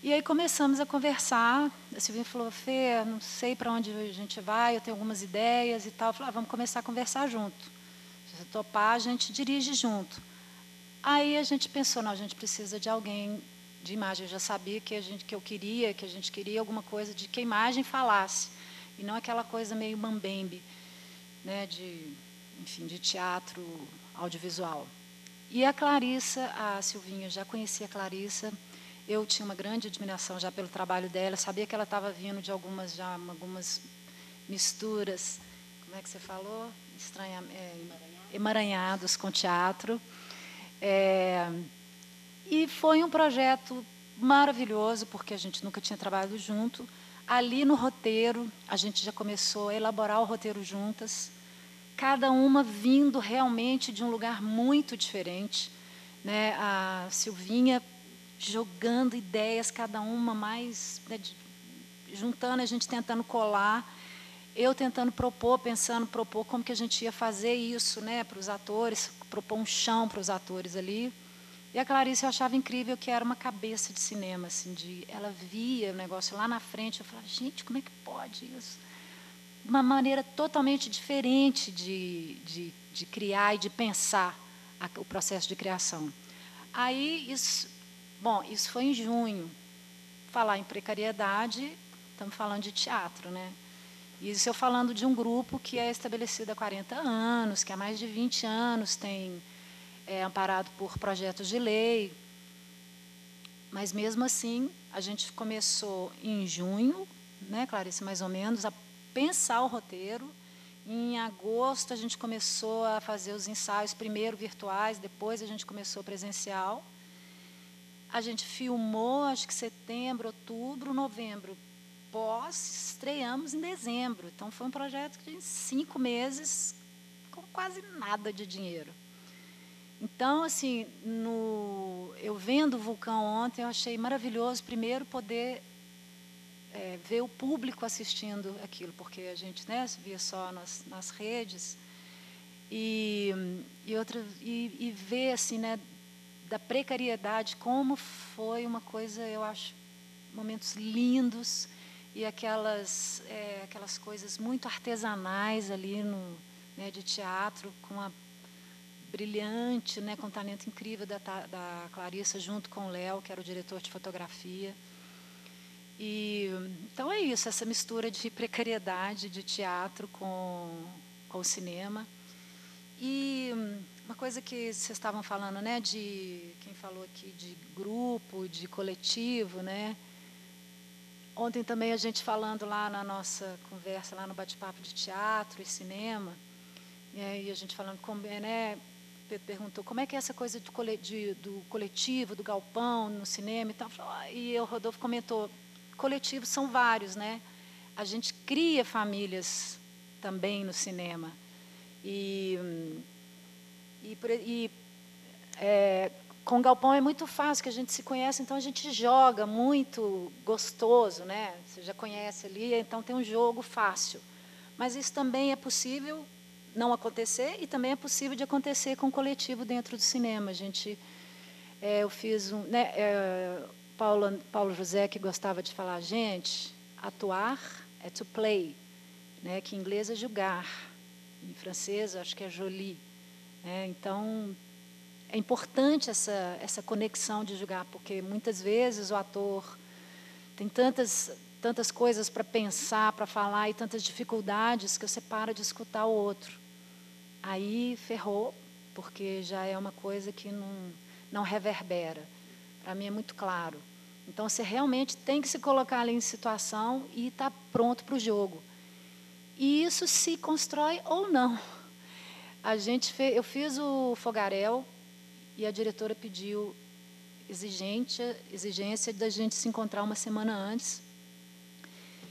E aí começamos a conversar. A Silvinha falou: Fê, não sei para onde a gente vai, eu tenho algumas ideias e tal. Eu falei: ah, vamos começar a conversar junto. Se topar, a gente dirige junto. Aí a gente pensou: não, a gente precisa de alguém de imagem. Eu já sabia que, a gente, que eu queria, que a gente queria alguma coisa de que a imagem falasse. E não aquela coisa meio mambembe, né, de, enfim, de teatro audiovisual. E a Clarissa, a Silvinha, já conhecia a Clarissa eu tinha uma grande admiração já pelo trabalho dela, sabia que ela estava vindo de algumas já algumas misturas, como é que você falou? Estranha, é, emaranhados com teatro. É, e foi um projeto maravilhoso, porque a gente nunca tinha trabalhado junto. Ali no roteiro, a gente já começou a elaborar o roteiro juntas, cada uma vindo realmente de um lugar muito diferente. Né? A Silvinha jogando ideias, cada uma mais, né, juntando, a gente tentando colar, eu tentando propor, pensando, propor como que a gente ia fazer isso né, para os atores, propor um chão para os atores ali. E a Clarice eu achava incrível que era uma cabeça de cinema, assim, de, ela via o negócio lá na frente, eu falava, gente, como é que pode isso? Uma maneira totalmente diferente de, de, de criar e de pensar a, o processo de criação. Aí isso Bom, isso foi em junho. Falar em precariedade, estamos falando de teatro, né? Isso eu falando de um grupo que é estabelecido há 40 anos, que há mais de 20 anos tem é, amparado por projetos de lei. Mas mesmo assim, a gente começou em junho, né, Clarice, mais ou menos, a pensar o roteiro. Em agosto a gente começou a fazer os ensaios, primeiro virtuais, depois a gente começou presencial. A gente filmou, acho que setembro, outubro, novembro. Pós, estreamos em dezembro. Então, foi um projeto de cinco meses, com quase nada de dinheiro. Então, assim, no, eu vendo o vulcão ontem, eu achei maravilhoso, primeiro, poder é, ver o público assistindo aquilo, porque a gente né, via só nas, nas redes. E, e, outra, e, e ver, assim, né, da precariedade, como foi uma coisa, eu acho, momentos lindos e aquelas, é, aquelas coisas muito artesanais ali no, né, de teatro, com a brilhante, né, com talento incrível da, da Clarissa, junto com o Léo, que era o diretor de fotografia. E, então é isso, essa mistura de precariedade de teatro com, com o cinema. E uma coisa que vocês estavam falando, né, de quem falou aqui de grupo, de coletivo, né? Ontem também a gente falando lá na nossa conversa, lá no bate-papo de teatro e cinema, e a gente falando como, né, Pedro perguntou como é que é essa coisa do, coletivo, do galpão no cinema e tal. E o Rodolfo comentou, coletivos são vários, né? A gente cria famílias também no cinema. E, e, e é, com galpão é muito fácil, que a gente se conhece, então a gente joga muito gostoso, né? Você já conhece ali, então tem um jogo fácil. Mas isso também é possível não acontecer e também é possível de acontecer com o coletivo dentro do cinema. A gente, é, eu fiz um, né, é, Paulo, Paulo José que gostava de falar, gente, atuar é to play, né, que em inglês é julgar, em francês acho que é jolie. Né, então é importante essa essa conexão de julgar, porque muitas vezes o ator tem tantas tantas coisas para pensar, para falar e tantas dificuldades que você para de escutar o outro aí ferrou, porque já é uma coisa que não, não reverbera. Para mim é muito claro. Então você realmente tem que se colocar ali em situação e estar tá pronto para o jogo. E isso se constrói ou não. A gente fez, eu fiz o fogaréu e a diretora pediu exigência, exigência da gente se encontrar uma semana antes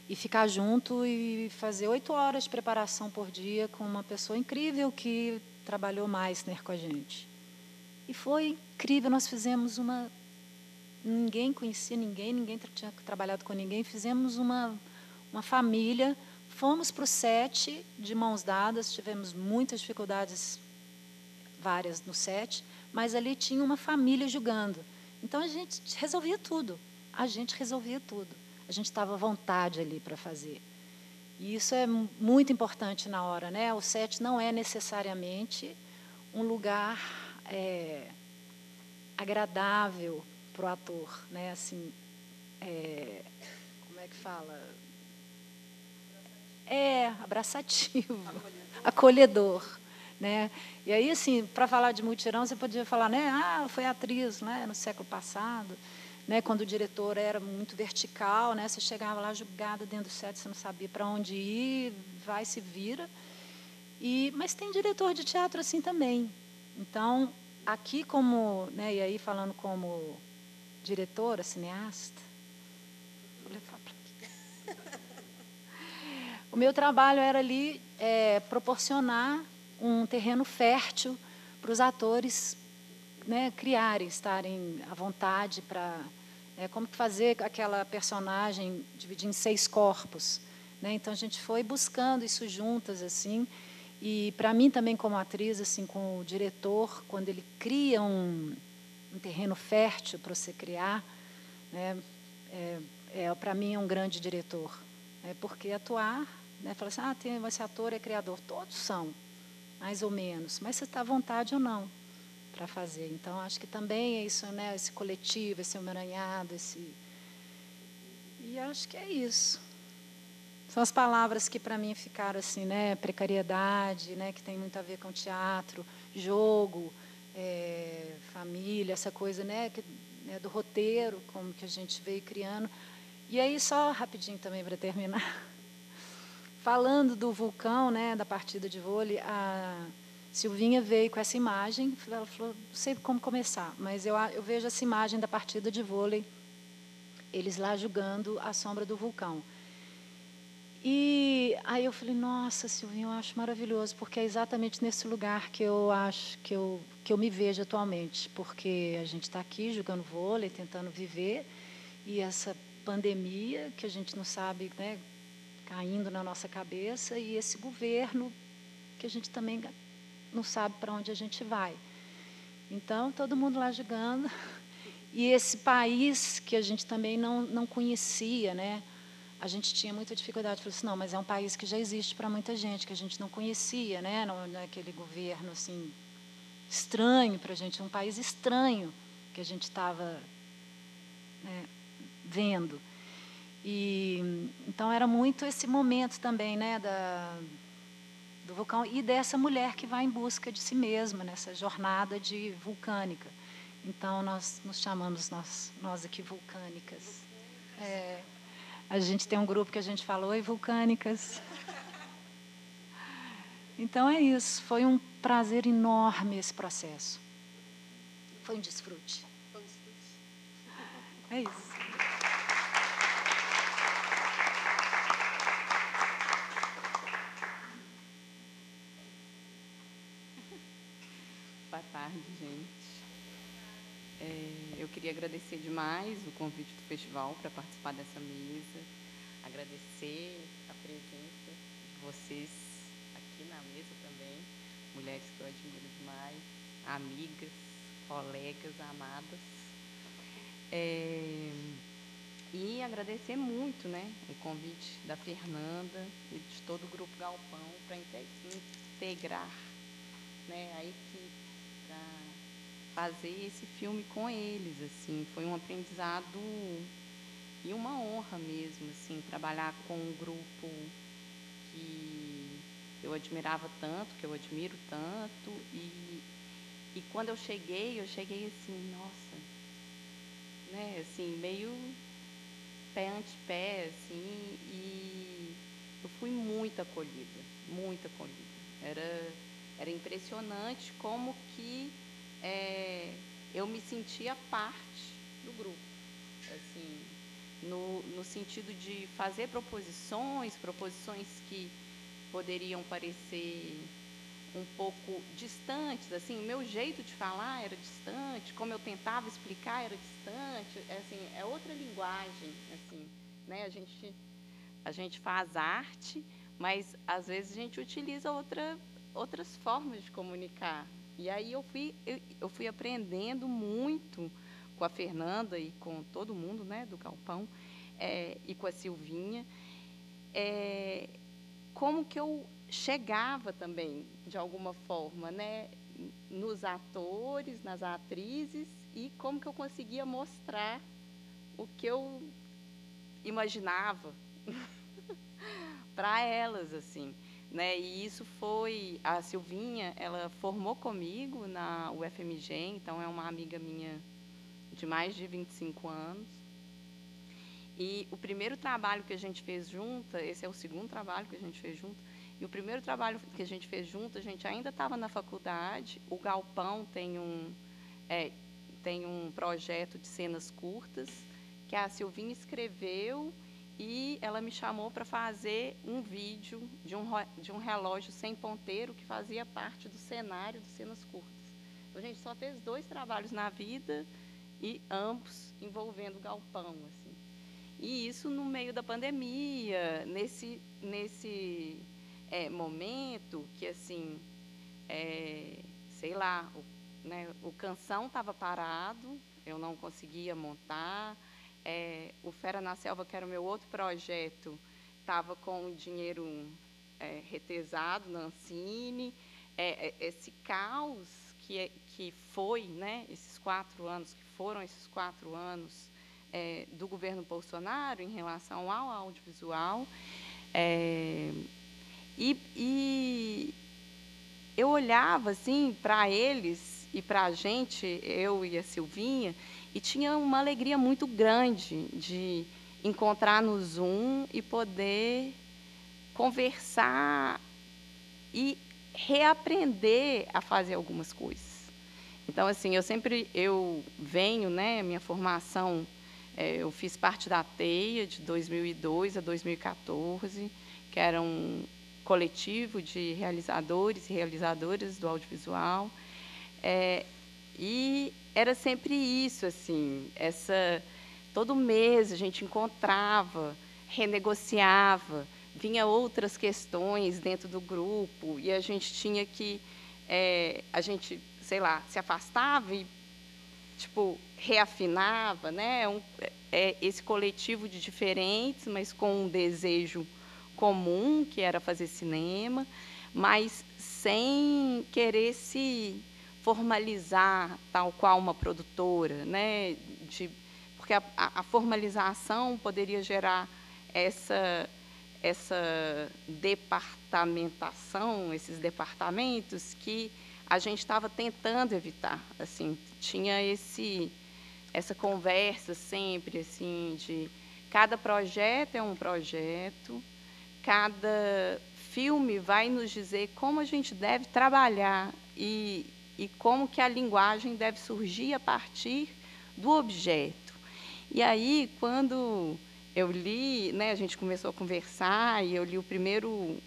e ficar junto e fazer oito horas de preparação por dia com uma pessoa incrível que trabalhou mais né, com a gente. E foi incrível, nós fizemos uma. Ninguém conhecia ninguém, ninguém tinha trabalhado com ninguém, fizemos uma, uma família. Fomos para o set de mãos dadas, tivemos muitas dificuldades, várias no set, mas ali tinha uma família julgando. Então a gente resolvia tudo, a gente resolvia tudo a gente estava à vontade ali para fazer. E isso é muito importante na hora, né? O set não é necessariamente um lugar é, agradável para o ator, né? Assim, é, como é que fala? É abraçativo, acolhedor, <laughs> acolhedor né? E aí, assim, para falar de mutirão, você podia falar, né? Ah, foi atriz, né? No século passado né, quando o diretor era muito vertical, né, você chegava lá julgada dentro do set, você não sabia para onde ir, vai se vira. E mas tem diretor de teatro assim também. Então, aqui como, né, e aí falando como diretora, cineasta, vou levar para aqui. O meu trabalho era ali é, proporcionar um terreno fértil para os atores né, criarem, estarem à vontade para é, como fazer aquela personagem dividir em seis corpos. Né? Então a gente foi buscando isso juntas assim. E para mim também como atriz, assim, com o diretor, quando ele cria um, um terreno fértil para você criar, né? é, é para mim é um grande diretor, é porque atuar, né? Fala assim, ah, tem, esse ator é criador, todos são, mais ou menos, mas você está à vontade ou não para fazer. Então, acho que também é isso, né? Esse coletivo, esse emaranhado, esse. E acho que é isso. São as palavras que para mim ficaram assim, né? Precariedade, né? Que tem muito a ver com teatro, jogo, é, família, essa coisa, né? Que, né? Do roteiro, como que a gente veio criando. E aí só rapidinho também para terminar, <laughs> falando do vulcão, né? Da partida de vôlei, a Silvinha veio com essa imagem, ela falou, não sei como começar, mas eu, eu vejo essa imagem da partida de vôlei, eles lá julgando a sombra do vulcão. E aí eu falei, nossa, Silvinho, eu acho maravilhoso, porque é exatamente nesse lugar que eu acho que eu, que eu me vejo atualmente, porque a gente está aqui jogando vôlei, tentando viver, e essa pandemia que a gente não sabe, né, caindo na nossa cabeça, e esse governo que a gente também não sabe para onde a gente vai. Então, todo mundo lá jogando, e esse país que a gente também não, não conhecia, né? a gente tinha muita dificuldade. Falei assim, não, mas é um país que já existe para muita gente, que a gente não conhecia, né? Naquele governo assim estranho para a gente, um país estranho que a gente estava né, vendo. E então era muito esse momento também, né, da do vulcão e dessa mulher que vai em busca de si mesma nessa jornada de vulcânica. Então nós nos chamamos nós nós aqui vulcânicas. É, a gente tem um grupo que a gente falou, Oi Vulcânicas. Então é isso, foi um prazer enorme esse processo. Foi um desfrute. Foi um desfrute. É isso. Tarde, gente. É, eu queria agradecer demais o convite do festival para participar dessa mesa, agradecer a presença de vocês aqui na mesa também, mulheres que eu admiro demais, amigas, colegas, amadas. É, e agradecer muito né, o convite da Fernanda e de todo o Grupo Galpão para integrar né, a equipe fazer esse filme com eles, assim, foi um aprendizado e uma honra mesmo, assim, trabalhar com um grupo que eu admirava tanto, que eu admiro tanto e e quando eu cheguei, eu cheguei assim, nossa, né, assim, meio pé ante pé, assim, e eu fui muito acolhida, muito acolhida. Era, era impressionante como que é, eu me sentia parte do grupo. Assim, no, no sentido de fazer proposições, proposições que poderiam parecer um pouco distantes, assim, o meu jeito de falar era distante, como eu tentava explicar era distante, é, assim, é outra linguagem, assim, né? A gente a gente faz arte, mas às vezes a gente utiliza outra, outras formas de comunicar, e aí eu fui, eu, eu fui aprendendo muito com a Fernanda e com todo mundo né, do Galpão, é, e com a Silvinha, é, como que eu chegava também, de alguma forma, né, nos atores, nas atrizes, e como que eu conseguia mostrar o que eu imaginava <laughs> para elas, assim. Né? E isso foi a Silvinha, ela formou comigo na UFMG, então é uma amiga minha de mais de 25 anos. E o primeiro trabalho que a gente fez junta, esse é o segundo trabalho que a gente fez junto, e o primeiro trabalho que a gente fez junto, a gente ainda estava na faculdade. O Galpão tem um, é, tem um projeto de cenas curtas que a Silvinha escreveu e ela me chamou para fazer um vídeo de um, de um relógio sem ponteiro que fazia parte do cenário de cenas curtas. Então, a gente só fez dois trabalhos na vida e ambos envolvendo galpão. Assim. E isso no meio da pandemia, nesse, nesse é, momento que, assim, é, sei lá, o, né, o canção estava parado, eu não conseguia montar, é, o Fera na Selva, que era o meu outro projeto, estava com dinheiro é, retesado na Ancine. É, é, esse caos que, é, que foi, né, esses quatro anos, que foram esses quatro anos é, do governo Bolsonaro em relação ao audiovisual. E, e eu olhava assim para eles e para a gente, eu e a Silvinha, e tinha uma alegria muito grande de encontrar no Zoom e poder conversar e reaprender a fazer algumas coisas. Então, assim, eu sempre eu venho, né, minha formação É, eu fiz parte da TEIA de 2002 a 2014, que era um coletivo de realizadores e realizadoras do audiovisual. É, e era sempre isso, assim, essa todo mês a gente encontrava, renegociava, vinha outras questões dentro do grupo e a gente tinha que é, a gente, sei lá, se afastava e tipo reafinava, né? Um, é, esse coletivo de diferentes, mas com um desejo comum que era fazer cinema, mas sem querer se formalizar tal qual uma produtora, né? De, porque a, a formalização poderia gerar essa essa departamentação, esses departamentos que a gente estava tentando evitar, assim, tinha esse essa conversa sempre assim de cada projeto é um projeto, cada filme vai nos dizer como a gente deve trabalhar e, e como que a linguagem deve surgir a partir do objeto. E aí, quando eu li, né, a gente começou a conversar e eu li o primeiro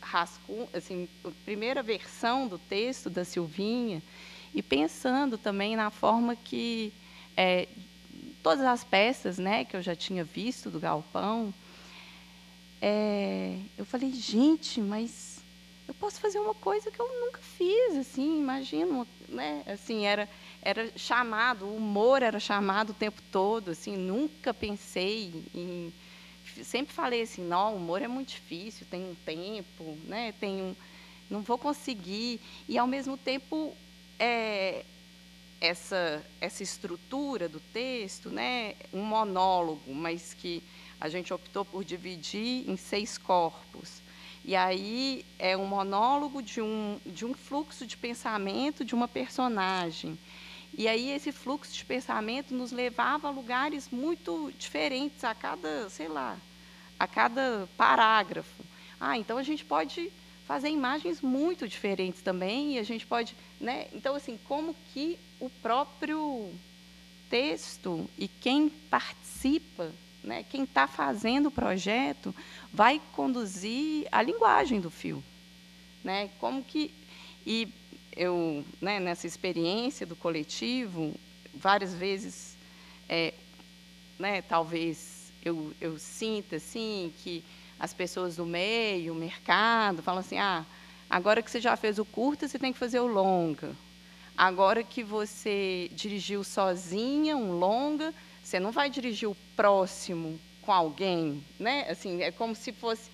rascunho, assim, a primeira versão do texto da Silvinha e pensando também na forma que é, todas as peças, né, que eu já tinha visto do Galpão, é, eu falei, gente, mas eu posso fazer uma coisa que eu nunca fiz, assim, imagino, né, assim, era era chamado, o humor era chamado o tempo todo, assim, nunca pensei em sempre falei assim, não, o humor é muito difícil, tem um tempo, né? Tem um, não vou conseguir e ao mesmo tempo é, essa essa estrutura do texto, né? Um monólogo, mas que a gente optou por dividir em seis corpos. E aí é um monólogo de um, de um fluxo de pensamento de uma personagem. E aí esse fluxo de pensamento nos levava a lugares muito diferentes a cada, sei lá, a cada parágrafo. Ah, então a gente pode fazer imagens muito diferentes também e a gente pode, né? Então assim, como que o próprio texto e quem participa, né, quem está fazendo o projeto, vai conduzir a linguagem do filme, né? Como que e eu, né, nessa experiência do coletivo, várias vezes, é, né, talvez eu, eu sinta assim que as pessoas do meio, o mercado, falam assim: ah, agora que você já fez o curta, você tem que fazer o longa. Agora que você dirigiu sozinha um longa, você não vai dirigir o próximo com alguém, né? Assim, é como se fosse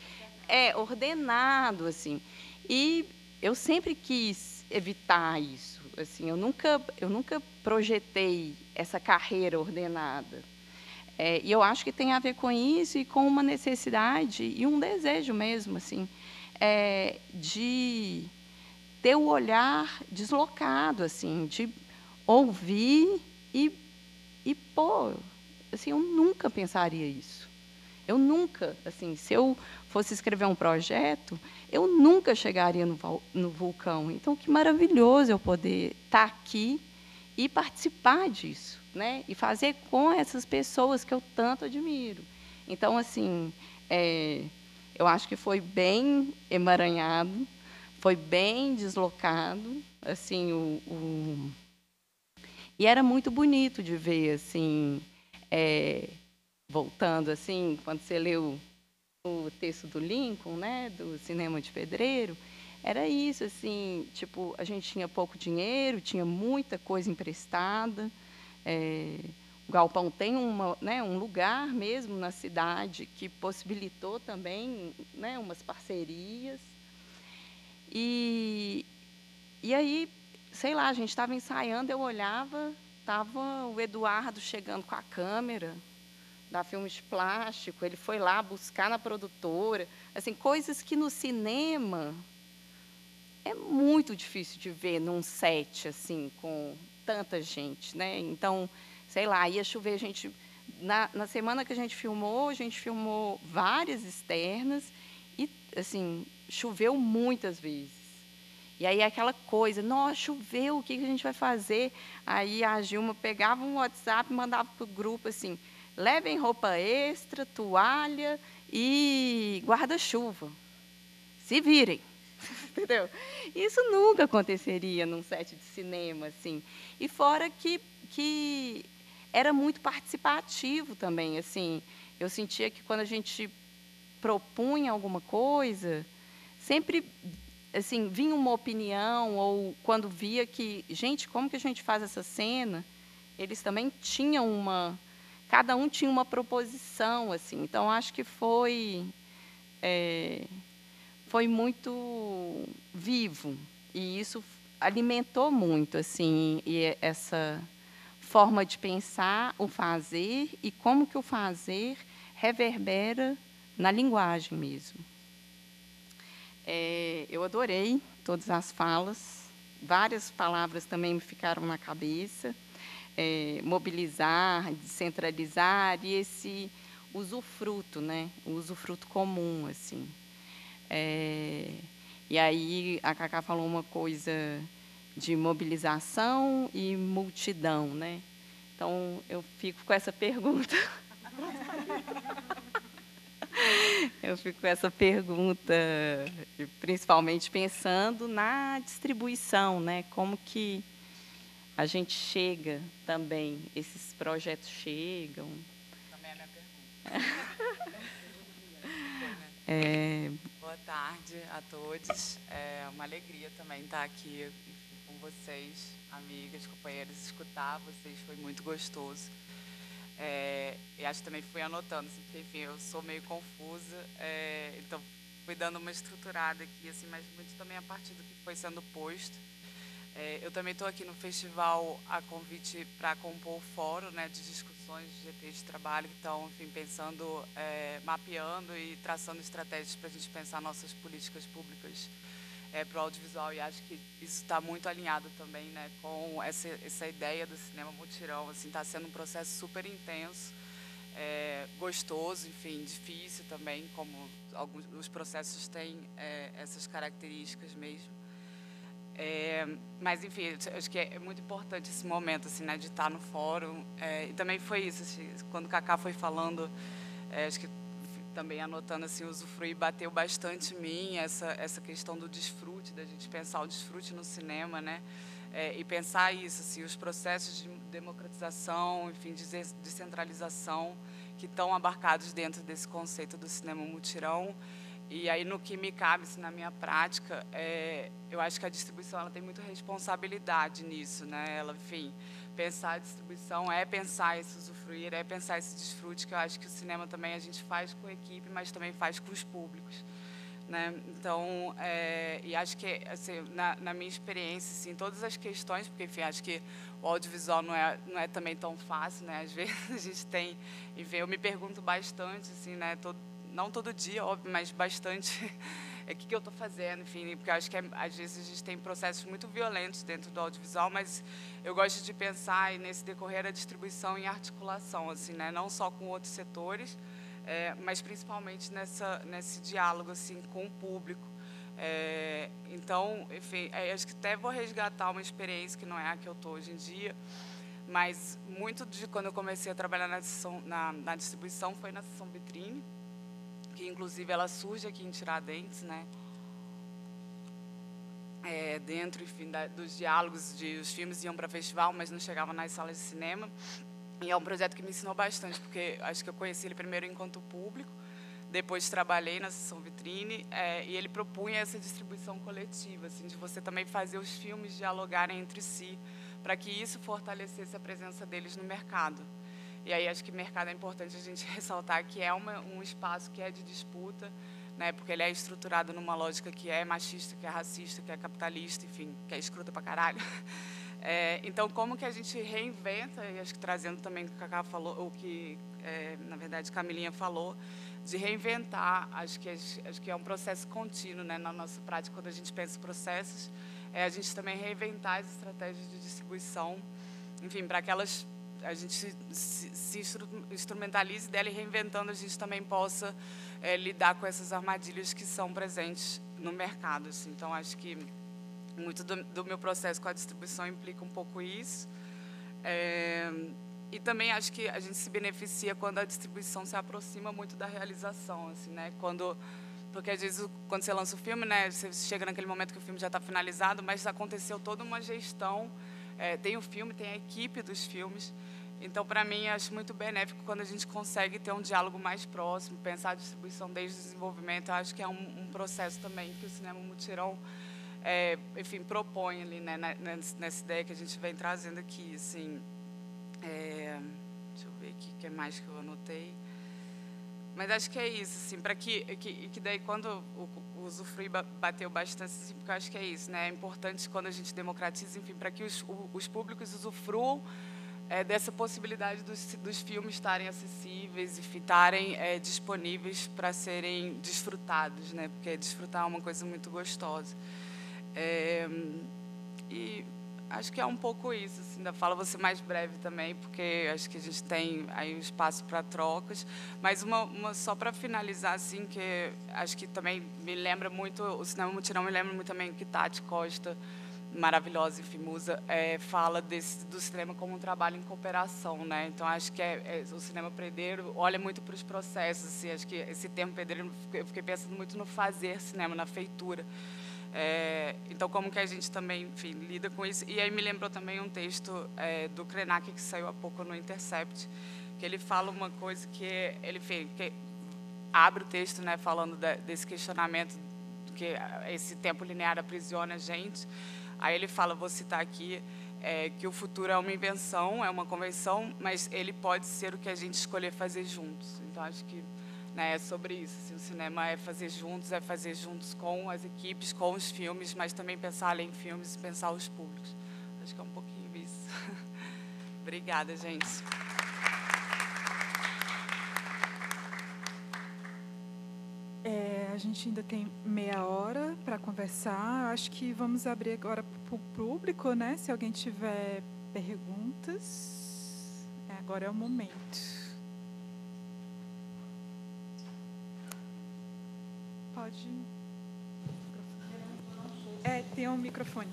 é ordenado assim. E eu sempre quis evitar isso. Assim, eu nunca, eu nunca projetei essa carreira ordenada. É, e eu acho que tem a ver com isso e com uma necessidade e um desejo mesmo, assim, é, de ter o olhar deslocado, assim, de ouvir e, e pô, assim, eu nunca pensaria isso. Eu nunca, assim, se eu fosse escrever um projeto, eu nunca chegaria no, no vulcão. Então, que maravilhoso eu poder estar aqui e participar disso, né? E fazer com essas pessoas que eu tanto admiro. Então, assim, é, eu acho que foi bem emaranhado, foi bem deslocado, assim, o, o... e era muito bonito de ver, assim, é, voltando, assim, quando você leu o texto do Lincoln, né, do Cinema de Pedreiro, era isso, assim, tipo, a gente tinha pouco dinheiro, tinha muita coisa emprestada. É, o Galpão tem uma, né, um lugar mesmo na cidade que possibilitou também né, umas parcerias. E, e aí, sei lá, a gente estava ensaiando, eu olhava, estava o Eduardo chegando com a câmera, da Filmes Plástico, ele foi lá buscar na produtora, assim, coisas que no cinema é muito difícil de ver num set assim com tanta gente, né? Então, sei lá, ia chover, a gente na, na semana que a gente filmou, a gente filmou várias externas e assim, choveu muitas vezes. E aí aquela coisa, nossa, choveu, o que a gente vai fazer? Aí a Gilma pegava um WhatsApp e mandava para o grupo assim, levem roupa extra, toalha e guarda-chuva. Se virem. <laughs> Entendeu? Isso nunca aconteceria num set de cinema, assim. E fora que, que era muito participativo também, assim. Eu sentia que quando a gente propunha alguma coisa, sempre assim vinha uma opinião ou quando via que gente como que a gente faz essa cena? Eles também tinham uma cada um tinha uma proposição assim. Então acho que foi é, foi muito vivo. E isso alimentou muito assim e essa forma de pensar o fazer e como que o fazer reverbera na linguagem mesmo é, eu adorei todas as falas, várias palavras também me ficaram na cabeça. É, mobilizar, descentralizar e esse usufruto, né? O usufruto comum, assim. É, e aí a Cacá falou uma coisa de mobilização e multidão, né? Então eu fico com essa pergunta. <laughs> Eu fico com essa pergunta, principalmente pensando na distribuição, né? Como que a gente chega também, esses projetos chegam. Também é a minha <laughs> pergunta. é... Boa tarde a todos. É uma alegria também estar aqui com vocês, amigas, companheiras, escutar vocês foi muito gostoso. É, e acho que também fui anotando, assim, porque, enfim, eu sou meio confusa, é, então fui dando uma estruturada aqui, assim, mas muito também a partir do que foi sendo posto. É, eu também estou aqui no festival a convite para compor o fórum né, de discussões de GT de trabalho, então, enfim, pensando, é, mapeando e traçando estratégias para a gente pensar nossas políticas públicas é, para o audiovisual e acho que isso está muito alinhado também né, com essa, essa ideia do cinema mutirão. Assim, está sendo um processo super intenso, é, gostoso, enfim, difícil também, como alguns os processos têm é, essas características mesmo. É, mas enfim, acho que é muito importante esse momento assim, né, de estar no fórum. É, e também foi isso, assim, quando o Kaká foi falando, é, acho que também anotando assim, usufruir, bateu bastante em mim essa, essa questão do desfrute, da gente pensar o desfrute no cinema, né? É, e pensar isso, assim, os processos de democratização, enfim, de descentralização que estão abarcados dentro desse conceito do cinema mutirão. E aí, no que me cabe, assim, na minha prática, é, eu acho que a distribuição ela tem muita responsabilidade nisso, né? Ela, enfim, pensar a distribuição é pensar esse usufruir, é pensar esse desfrute, que eu acho que o cinema também a gente faz com a equipe, mas também faz com os públicos. Né? Então, é, e acho que, assim, na, na, minha experiência, assim, todas as questões, porque, enfim, acho que o audiovisual não é, não é também tão fácil, né? Às <laughs> vezes a gente tem, enfim, eu me pergunto bastante, assim, né? Todo, não todo dia, óbvio, mas bastante é o que, que eu estou fazendo, enfim, porque acho que é, às vezes a gente tem processos muito violentos dentro do audiovisual, mas eu gosto de pensar nesse decorrer a distribuição em articulação, assim, né, não só com outros setores, é, mas principalmente nessa nesse diálogo assim com o público. É, então, enfim, é, acho que até vou resgatar uma experiência que não é a que eu estou hoje em dia, mas muito de quando eu comecei a trabalhar na, na, na distribuição foi na sessão vitrine, que inclusive ela surge aqui em Tiradentes, né? É, dentro, enfim, da, dos diálogos de os filmes iam para festival, mas não chegavam nas salas de cinema. E é um projeto que me ensinou bastante, porque acho que eu conheci ele primeiro enquanto público, depois trabalhei na sessão vitrine é, e ele propunha essa distribuição coletiva, assim, de você também fazer os filmes dialogarem entre si, para que isso fortalecesse a presença deles no mercado. E aí acho que mercado é importante a gente <laughs> ressaltar que é uma, um espaço que é de disputa, né, porque ele é estruturado numa lógica que é machista, que é racista, que é capitalista, enfim, que é escruta pra caralho. <laughs> É, então, como que a gente reinventa, e acho que trazendo também o que Cacá falou, o que, é, na verdade, Camilinha falou, de reinventar, acho que, acho que é um processo contínuo né, na nossa prática, quando a gente pensa em processos, é a gente também reinventar as estratégias de distribuição, enfim, para aquelas a gente se, se instrumentalize dela e reinventando a gente também possa é, lidar com essas armadilhas que são presentes no mercado. Assim. Então, acho que muito do, do, meu processo com a distribuição implica um pouco isso. É, e também acho que a gente se beneficia quando a distribuição se aproxima muito da realização, assim, né? Quando porque às vezes quando você lança o filme, né, você chega naquele momento que o filme já está finalizado, mas aconteceu toda uma gestão. É, tem o filme, tem a equipe dos filmes. Então, para mim, acho muito benéfico quando a gente consegue ter um diálogo mais próximo, pensar a distribuição desde o desenvolvimento. Eu acho que é um, um processo também que o cinema mutirão, é, enfim, propõe ali, né, nessa ideia que a gente vem trazendo aqui, assim. É, deixa eu ver aqui o que mais que eu anotei. Mas acho que é isso, assim, para que, que, que daí quando o, usufruir bateu bastante, assim, porque eu acho que é isso, né? É importante quando a gente democratiza, enfim, para que os, os públicos usufruam é, dessa possibilidade dos, dos filmes estarem acessíveis e estarem é, disponíveis para serem desfrutados, né? Porque desfrutar é uma coisa muito gostosa. É, e acho que é um pouco isso. Assim, ainda falo você mais breve também, porque acho que a gente tem aí um espaço para trocas. Mas uma, uma só para finalizar, assim, que acho que também me lembra muito, o cinema mutirão me lembra muito também que Tati Costa, maravilhosa, enfim, musa, é, fala desse, do cinema como um trabalho em cooperação, né? Então acho que é, é o cinema predeiro olha muito para os processos, assim, acho que esse termo predeiro eu fiquei pensando muito no fazer cinema, na feitura. É, então, como que a gente também, enfim, lida com isso? E aí me lembrou também um texto é, do Krenak que saiu há pouco no Intercept, que ele fala uma coisa que ele fez, que abre o texto, né, falando desse questionamento que esse tempo linear aprisiona a gente. Aí ele fala, vou citar aqui, é, que o futuro é uma invenção, é uma convenção, mas ele pode ser o que a gente escolher fazer juntos. Então, acho que né, sobre isso. Assim, o cinema é fazer juntos, é fazer juntos com as equipes, com os filmes, mas também pensar além filmes e pensar os públicos. Acho que é um pouquinho isso. <laughs> Obrigada, gente. É, a gente ainda tem meia hora para conversar. Acho que vamos abrir agora para o público, né? Se alguém tiver perguntas, é, agora é o momento. Pode. É, tem um microfone.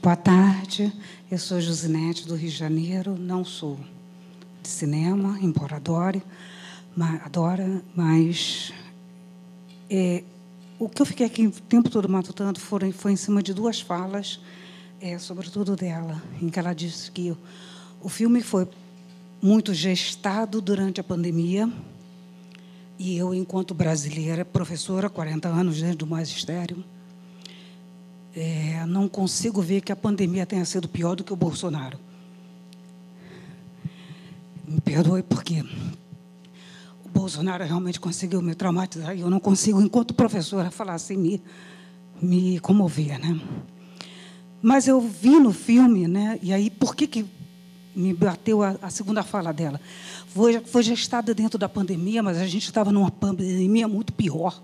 Boa tarde, eu sou Josinete do Rio de Janeiro, não sou de cinema, embora adore, mas, adora, mas é, o que eu fiquei aqui o tempo todo matutando foi, foi em cima de duas falas, é, sobretudo dela, em que ela disse que o filme foi muito gestado durante a pandemia. E eu, enquanto brasileira, professora, 40 anos dentro do magistério, é, não consigo ver que a pandemia tenha sido pior do que o Bolsonaro. Me perdoe, porque o Bolsonaro realmente conseguiu me traumatizar e eu não consigo, enquanto professora, falar assim, me, me comover. Né? Mas eu vi no filme, né, e aí, por que, que me bateu a, a, segunda fala dela. Foi, foi gestada dentro da pandemia, mas a gente estava numa pandemia muito pior,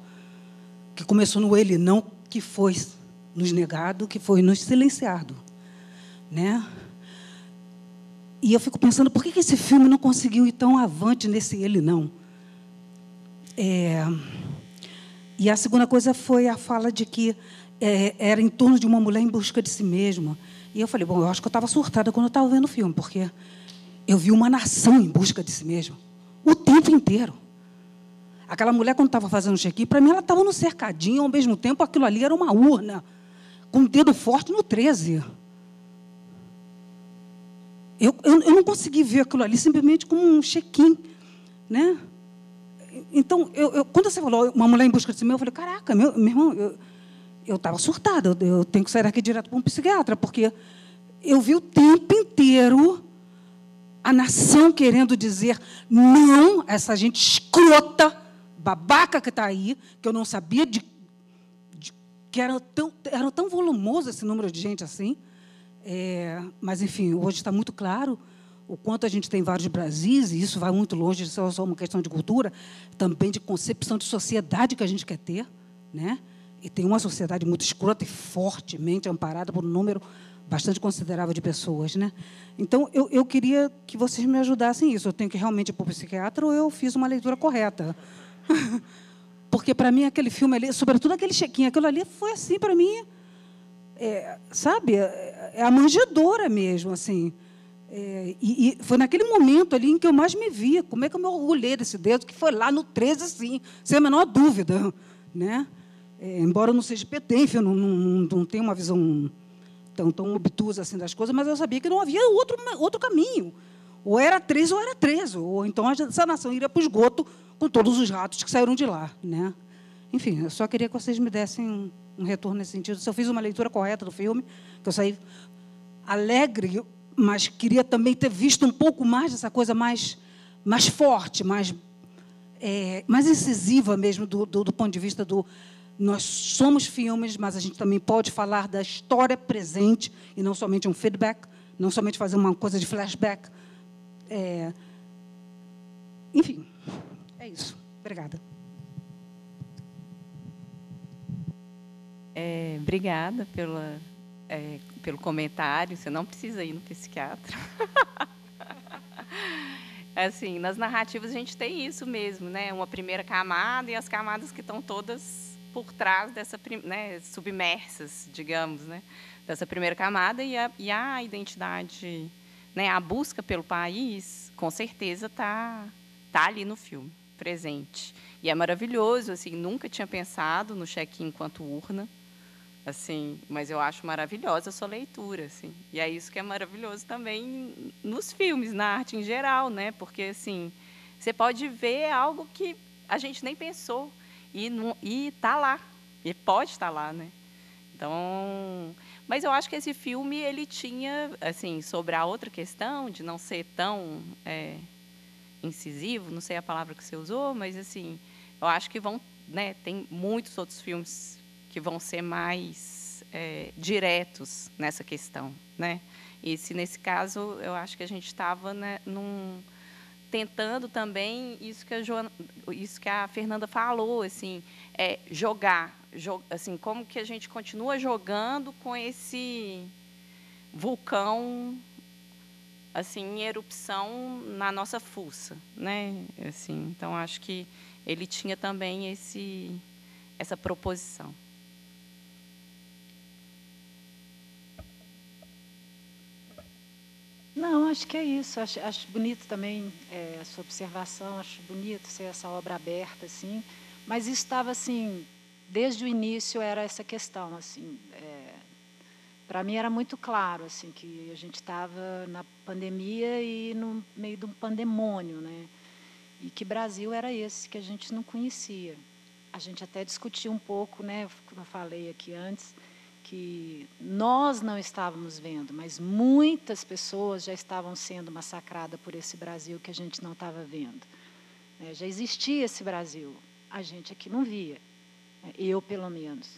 que começou no ele não, que foi nos negado, que foi nos silenciado. Né? E eu fico pensando, por que esse filme não conseguiu ir tão avante nesse ele não? É, e a segunda coisa foi a fala de que é, era em torno de uma mulher em busca de si mesma. E eu falei, bom, eu acho que eu estava surtada quando eu estava vendo o filme, porque eu vi uma nação em busca de si mesma o tempo inteiro. Aquela mulher, quando estava fazendo o check-in, para mim ela estava no cercadinho, ao mesmo tempo aquilo ali era uma urna, com o um dedo forte no 13. Eu, eu, eu, não consegui ver aquilo ali simplesmente como um check-in. Né? Então, eu, eu, quando você falou uma mulher em busca de si mesma, eu falei, caraca, meu, meu irmão, eu, eu estava surtada, eu, tenho que sair daqui direto para um psiquiatra, porque eu vi o tempo inteiro a nação querendo dizer não essa gente escrota, babaca que está aí, que eu não sabia de, de, que era tão, era tão volumoso esse número de gente assim. É, mas, enfim, hoje está muito claro o quanto a gente tem vários Brasis, e isso vai muito longe de ser só uma questão de cultura, também de concepção de sociedade que a gente quer ter. Né? E tem uma sociedade muito escrota e fortemente amparada por um número bastante considerável de pessoas, né? Então eu, eu queria que vocês me ajudassem nisso. Eu tenho que realmente ir para o psiquiatra ou eu fiz uma leitura correta? <laughs> Porque para mim aquele filme ali, sobretudo aquele chequinho, aquilo ali foi assim para mim. é, sabe, é, é a manjedora mesmo, assim. É, e, e, foi naquele momento ali em que eu mais me via. Como é que eu me orgulhei desse dedo, que foi lá no 13, sim, sem a menor dúvida. Né? É, embora eu não seja eu não, não, não tenho uma visão tão, tão obtusa assim das coisas, mas eu sabia que não havia outro, outro caminho. Ou era 13 ou era 13. Ou então essa nação iria para o esgoto com todos os ratos que saíram de lá. Né? Enfim, eu só queria que vocês me dessem um retorno nesse sentido. Se eu fiz uma leitura correta do filme, que eu saí alegre mas queria também ter visto um pouco mais dessa coisa mais, mais forte, mais, é, mais incisiva mesmo, do, do, do ponto de vista do. Nós somos filmes, mas a gente também pode falar da história presente e não somente um feedback, não somente fazer uma coisa de flashback. É, enfim, é isso. Obrigada. É, obrigada pela, é, pelo comentário, você não precisa ir no psiquiatra. <laughs> assim, nas narrativas a gente tem isso mesmo, né? Uma primeira camada e as camadas que estão todas por trás dessa, né, submersas, digamos, né? Dessa primeira camada e a, e a identidade, né? A busca pelo país, com certeza está tá ali no filme, presente. E é maravilhoso, assim, nunca tinha pensado no check-in enquanto urna assim, mas eu acho maravilhosa a sua leitura, assim. E é isso que é maravilhoso também nos filmes, na arte em geral, né? Porque assim, você pode ver algo que a gente nem pensou e não, e tá lá, e pode estar lá, né? Então, mas eu acho que esse filme ele tinha, assim, sobre a outra questão de não ser tão é, incisivo, não sei a palavra que você usou, mas assim, eu acho que vão, né? Tem muitos outros filmes que vão ser mais é, diretos nessa questão, né? E se nesse caso eu acho que a gente estava né, num, tentando também isso que a Joana, isso que a Fernanda falou, assim, é jogar, jog, assim, como que a gente continua jogando com esse vulcão assim em erupção na nossa fuça, né? Assim, então acho que ele tinha também esse essa proposição. Não, acho que é isso. Acho, acho bonito também é, a sua observação, acho bonito ser essa obra aberta, assim. Mas isso estava assim, desde o início era essa questão, assim. É, Para mim era muito claro, assim, que a gente estava na pandemia e no meio de um pandemônio, né? E que Brasil era esse que a gente não conhecia. A gente até discutiu um pouco, né? Como eu falei aqui antes que nós não estávamos vendo, mas muitas pessoas já estavam sendo massacradas por esse Brasil que a gente não estava vendo. É, já existia esse Brasil, a gente aqui não via, né, eu pelo menos.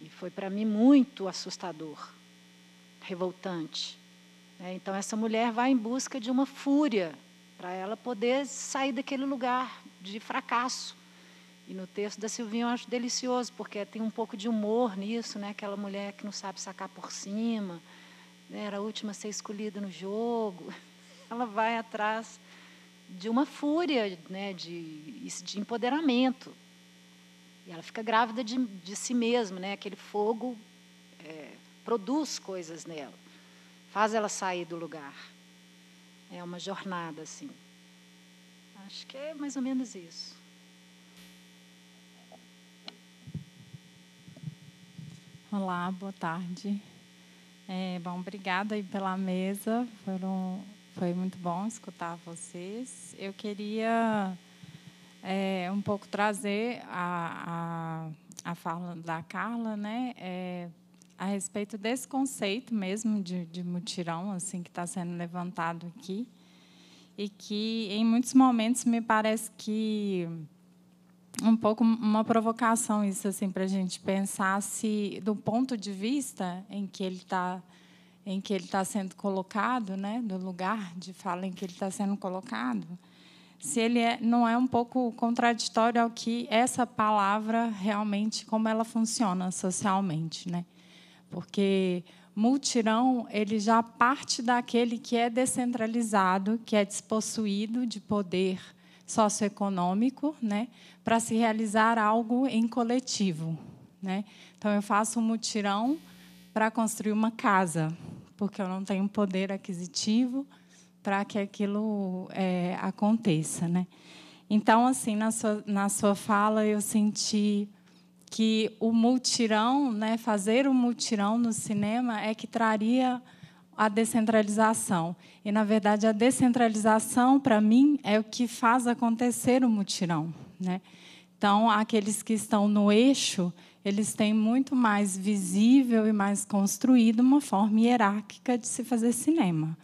E foi para mim muito assustador, revoltante. É, então essa mulher vai em busca de uma fúria para ela poder sair daquele lugar de fracasso e no texto da Silvinha eu acho delicioso, porque tem um pouco de humor nisso, né? aquela mulher que não sabe sacar por cima, né? era a última a ser escolhida no jogo. <laughs> Ela vai atrás de uma fúria né? de, de empoderamento. E ela fica grávida de, de si mesma, né? aquele fogo é, produz coisas nela, faz ela sair do lugar. É uma jornada, assim. Acho que é mais ou menos isso. Olá, boa tarde. É, bom, obrigada aí pela mesa. Foram, foi muito bom escutar vocês. Eu queria é, um pouco trazer a, a, a fala da Carla, né? É, a respeito desse conceito mesmo de, de mutirão, assim, que está sendo levantado aqui, e que em muitos momentos me parece que um pouco uma provocação isso assim para a gente pensar se do ponto de vista em que ele está em que ele está sendo colocado, né, do lugar de fala em que ele está sendo colocado, se ele é, não é um pouco contraditório ao que essa palavra realmente como ela funciona socialmente, né? Porque multirão ele já parte daquele que é descentralizado, que é despossuído de poder socioeconômico, né, para se realizar algo em coletivo, né? Então eu faço um mutirão para construir uma casa, porque eu não tenho poder aquisitivo para que aquilo é, aconteça, né? Então, assim, na sua, na sua fala, eu senti que o multirão, né, fazer o multirão no cinema é que traria a descentralização. E, na verdade, a descentralização, para mim, é o que faz acontecer o mutirão. Né? Então, aqueles que estão no eixo, eles têm muito mais visível e mais construído uma forma hierárquica de se fazer cinema.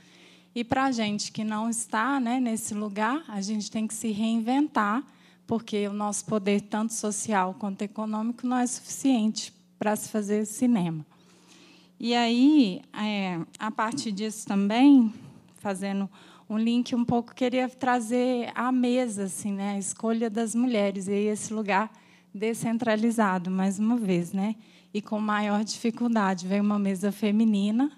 E para a gente que não está né, nesse lugar, a gente tem que se reinventar, porque o nosso poder, tanto social quanto econômico, não é suficiente para se fazer cinema. E aí, é, a partir disso também, fazendo um link um pouco, queria trazer à mesa assim, né, a escolha das mulheres, e esse lugar descentralizado, mais uma vez, né? E com maior dificuldade. Veio uma mesa feminina,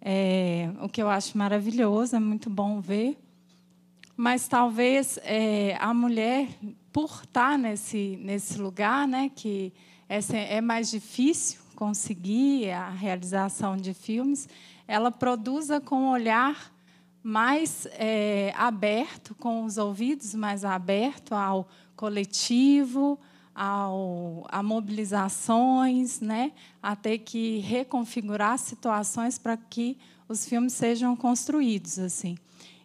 é, o que eu acho maravilhoso, é muito bom ver. Mas talvez é, a mulher, por estar nesse, nesse lugar, né, que é, é mais difícil conseguir a realização de filmes, ela produza com um olhar mais é, aberto, com os ouvidos mais abertos ao coletivo, ao, a mobilizações, né, a ter que reconfigurar situações para que os filmes sejam construídos assim.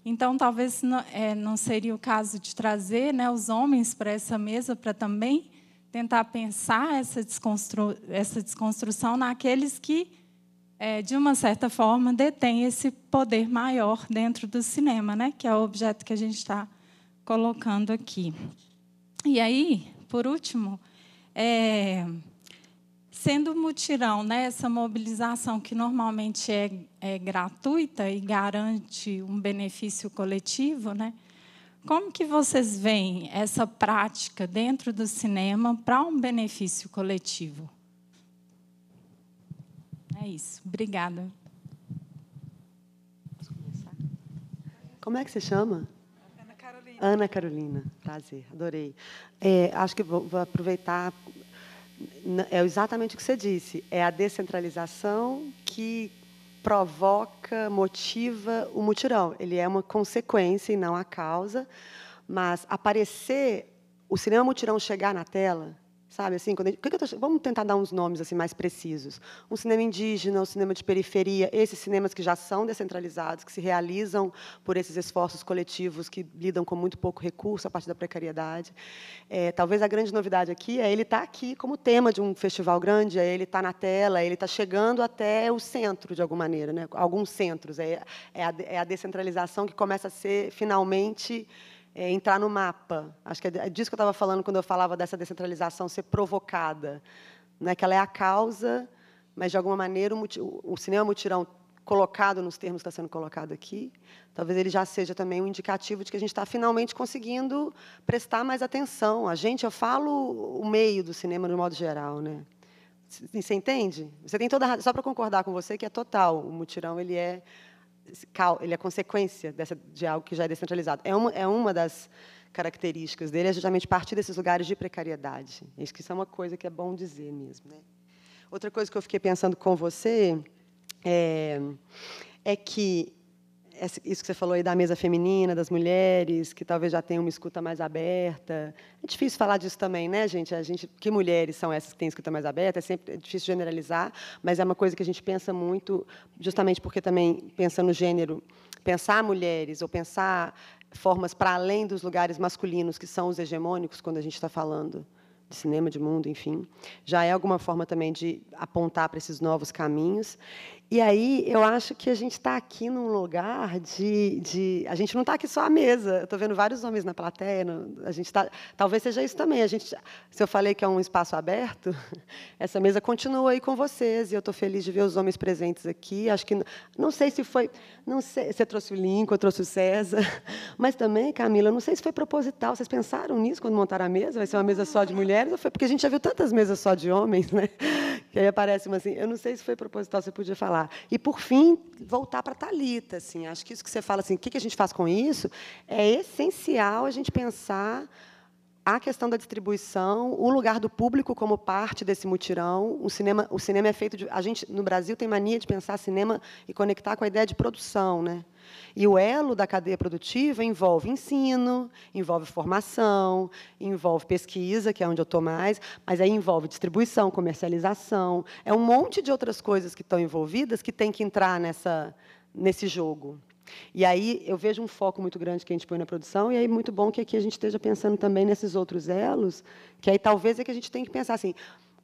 Então, talvez não, é, não seria o caso de trazer né, os homens para essa mesa para também tentar pensar essa, desconstru essa desconstrução naqueles que, é, de uma certa forma, detêm esse poder maior dentro do cinema, né? que é o objeto que a gente está colocando aqui. E aí, por último, é, sendo mutirão, né, essa mobilização que normalmente é, é gratuita e garante um benefício coletivo, né, como que vocês veem essa prática dentro do cinema para um benefício coletivo? É isso. Obrigada. Como é que você chama? Ana Carolina. Ana Carolina. Prazer, adorei. É, acho que vou, vou aproveitar. É exatamente o que você disse. É a descentralização que provoca, motiva o mutirão. Ele é uma consequência e não a causa, mas aparecer, o cinema mutirão chegar na tela, Sabe assim, quando gente, que que tô, vamos tentar dar uns nomes assim mais precisos. Um cinema indígena, um cinema de periferia, esses cinemas que já são descentralizados, que se realizam por esses esforços coletivos que lidam com muito pouco recurso a partir da precariedade. É, talvez a grande novidade aqui é ele estar tá aqui como tema de um festival grande, é ele estar tá na tela, ele está chegando até o centro de alguma maneira, né? Alguns centros é, é, a, é a descentralização que começa a ser finalmente é, entrar no mapa. Acho que é disso que eu estava falando quando eu falava dessa descentralização ser provocada, né? que ela é a causa, mas de alguma maneira o, o cinema mutirão colocado nos termos que está sendo colocado aqui, talvez ele já seja também um indicativo de que a gente está finalmente conseguindo prestar mais atenção. A gente, eu falo o meio do cinema no modo geral, né? Você entende? Você tem toda só para concordar com você que é total. O mutirão ele é ele é consequência dessa, de algo que já é descentralizado. É uma, é uma das características dele, é justamente partir desses lugares de precariedade. Que isso é uma coisa que é bom dizer mesmo. Né? Outra coisa que eu fiquei pensando com você é, é que isso que você falou aí da mesa feminina, das mulheres, que talvez já tenham uma escuta mais aberta. É difícil falar disso também, né, gente? A gente, que mulheres são essas que têm escuta mais aberta? É sempre é difícil generalizar, mas é uma coisa que a gente pensa muito, justamente porque também pensa no gênero, pensar mulheres ou pensar formas para além dos lugares masculinos que são os hegemônicos quando a gente está falando de cinema, de mundo, enfim, já é alguma forma também de apontar para esses novos caminhos. E aí eu acho que a gente está aqui num lugar de, de a gente não está aqui só à mesa. Estou vendo vários homens na plateia. No, a gente tá, talvez seja isso também. A gente, se eu falei que é um espaço aberto, <laughs> essa mesa continua aí com vocês e eu estou feliz de ver os homens presentes aqui. Acho que não sei se foi, não sei, você trouxe o Lincoln, eu trouxe o César, <laughs> mas também, Camila, não sei se foi proposital. Vocês pensaram nisso quando montaram a mesa? Vai ser uma mesa só de mulheres ou foi porque a gente já viu tantas mesas só de homens, né? <laughs> Que aí aparece uma assim. Eu não sei se foi proposital. Você podia falar falar. E, por fim, voltar para a Thalita. Assim, acho que isso que você fala, assim, o que a gente faz com isso, é essencial a gente pensar a questão da distribuição, o lugar do público como parte desse mutirão. O cinema, o cinema é feito de, a gente no Brasil tem mania de pensar cinema e conectar com a ideia de produção, né? E o elo da cadeia produtiva envolve ensino, envolve formação, envolve pesquisa, que é onde eu estou mais, mas aí envolve distribuição, comercialização, é um monte de outras coisas que estão envolvidas que tem que entrar nessa nesse jogo. E aí eu vejo um foco muito grande que a gente põe na produção, e aí muito bom que aqui a gente esteja pensando também nesses outros elos, que aí talvez é que a gente tem que pensar assim,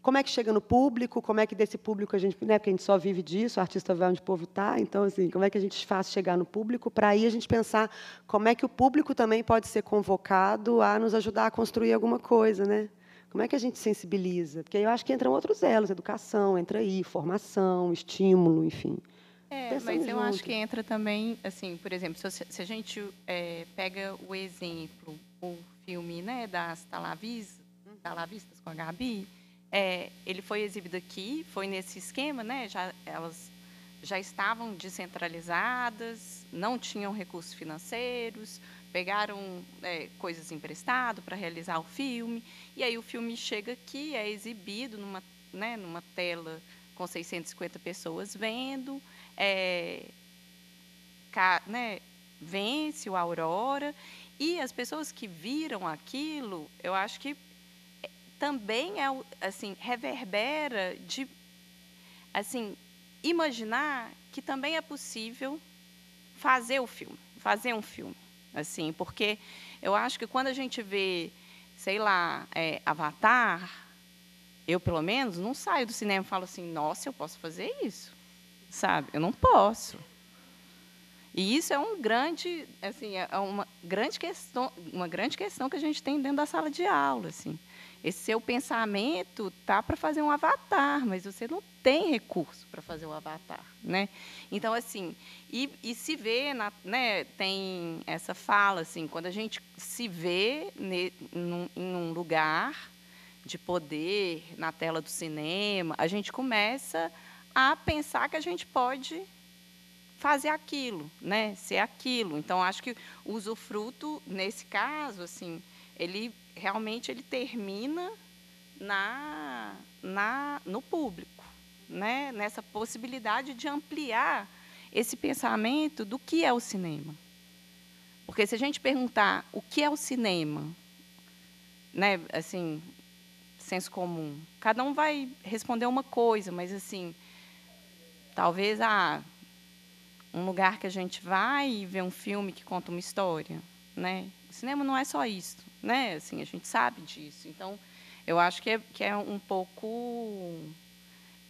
como é que chega no público, como é que desse público a gente, né, porque a gente só vive disso, o artista vai onde o povo está, então assim, como é que a gente faz chegar no público para aí a gente pensar como é que o público também pode ser convocado a nos ajudar a construir alguma coisa, né? Como é que a gente sensibiliza? Porque eu acho que entram outros elos, educação, entra aí, formação, estímulo, enfim. É, mas eu junto. acho que entra também, assim, por exemplo, se, se a gente é, pega o exemplo, o filme né, das Talavis, Talavistas com a Gabi, é, ele foi exibido aqui, foi nesse esquema, né? Já, elas já estavam descentralizadas, não tinham recursos financeiros, pegaram é, coisas emprestadas para realizar o filme, e aí o filme chega aqui, é exibido numa, né, numa tela com 650 pessoas vendo, é, né, vence o Aurora. E as pessoas que viram aquilo, eu acho que é, também é assim reverbera de assim imaginar que também é possível fazer o filme, fazer um filme, assim, porque eu acho que quando a gente vê, sei lá, é, Avatar, eu pelo menos não saio do cinema e falo assim, nossa, eu posso fazer isso sabe? Eu não posso. E isso é um grande, assim, é uma grande questão, uma grande questão que a gente tem dentro da sala de aula, assim. Esse seu pensamento tá para fazer um avatar, mas você não tem recurso para fazer o um avatar, né? Então assim, e, e se vê, na, né? Tem essa fala assim, quando a gente se vê ne, num, em um lugar de poder na tela do cinema, a gente começa a pensar que a gente pode fazer aquilo, né? Ser aquilo. Então acho que o usufruto nesse caso, assim, ele realmente ele termina na, na no público, né? Nessa possibilidade de ampliar esse pensamento do que é o cinema. Porque se a gente perguntar o que é o cinema, né, assim, senso comum, cada um vai responder uma coisa, mas assim, Talvez ah, um lugar que a gente vai e vê um filme que conta uma história, né? O cinema não é só isso, né? Assim, a gente sabe disso. Então, eu acho que é, que é um pouco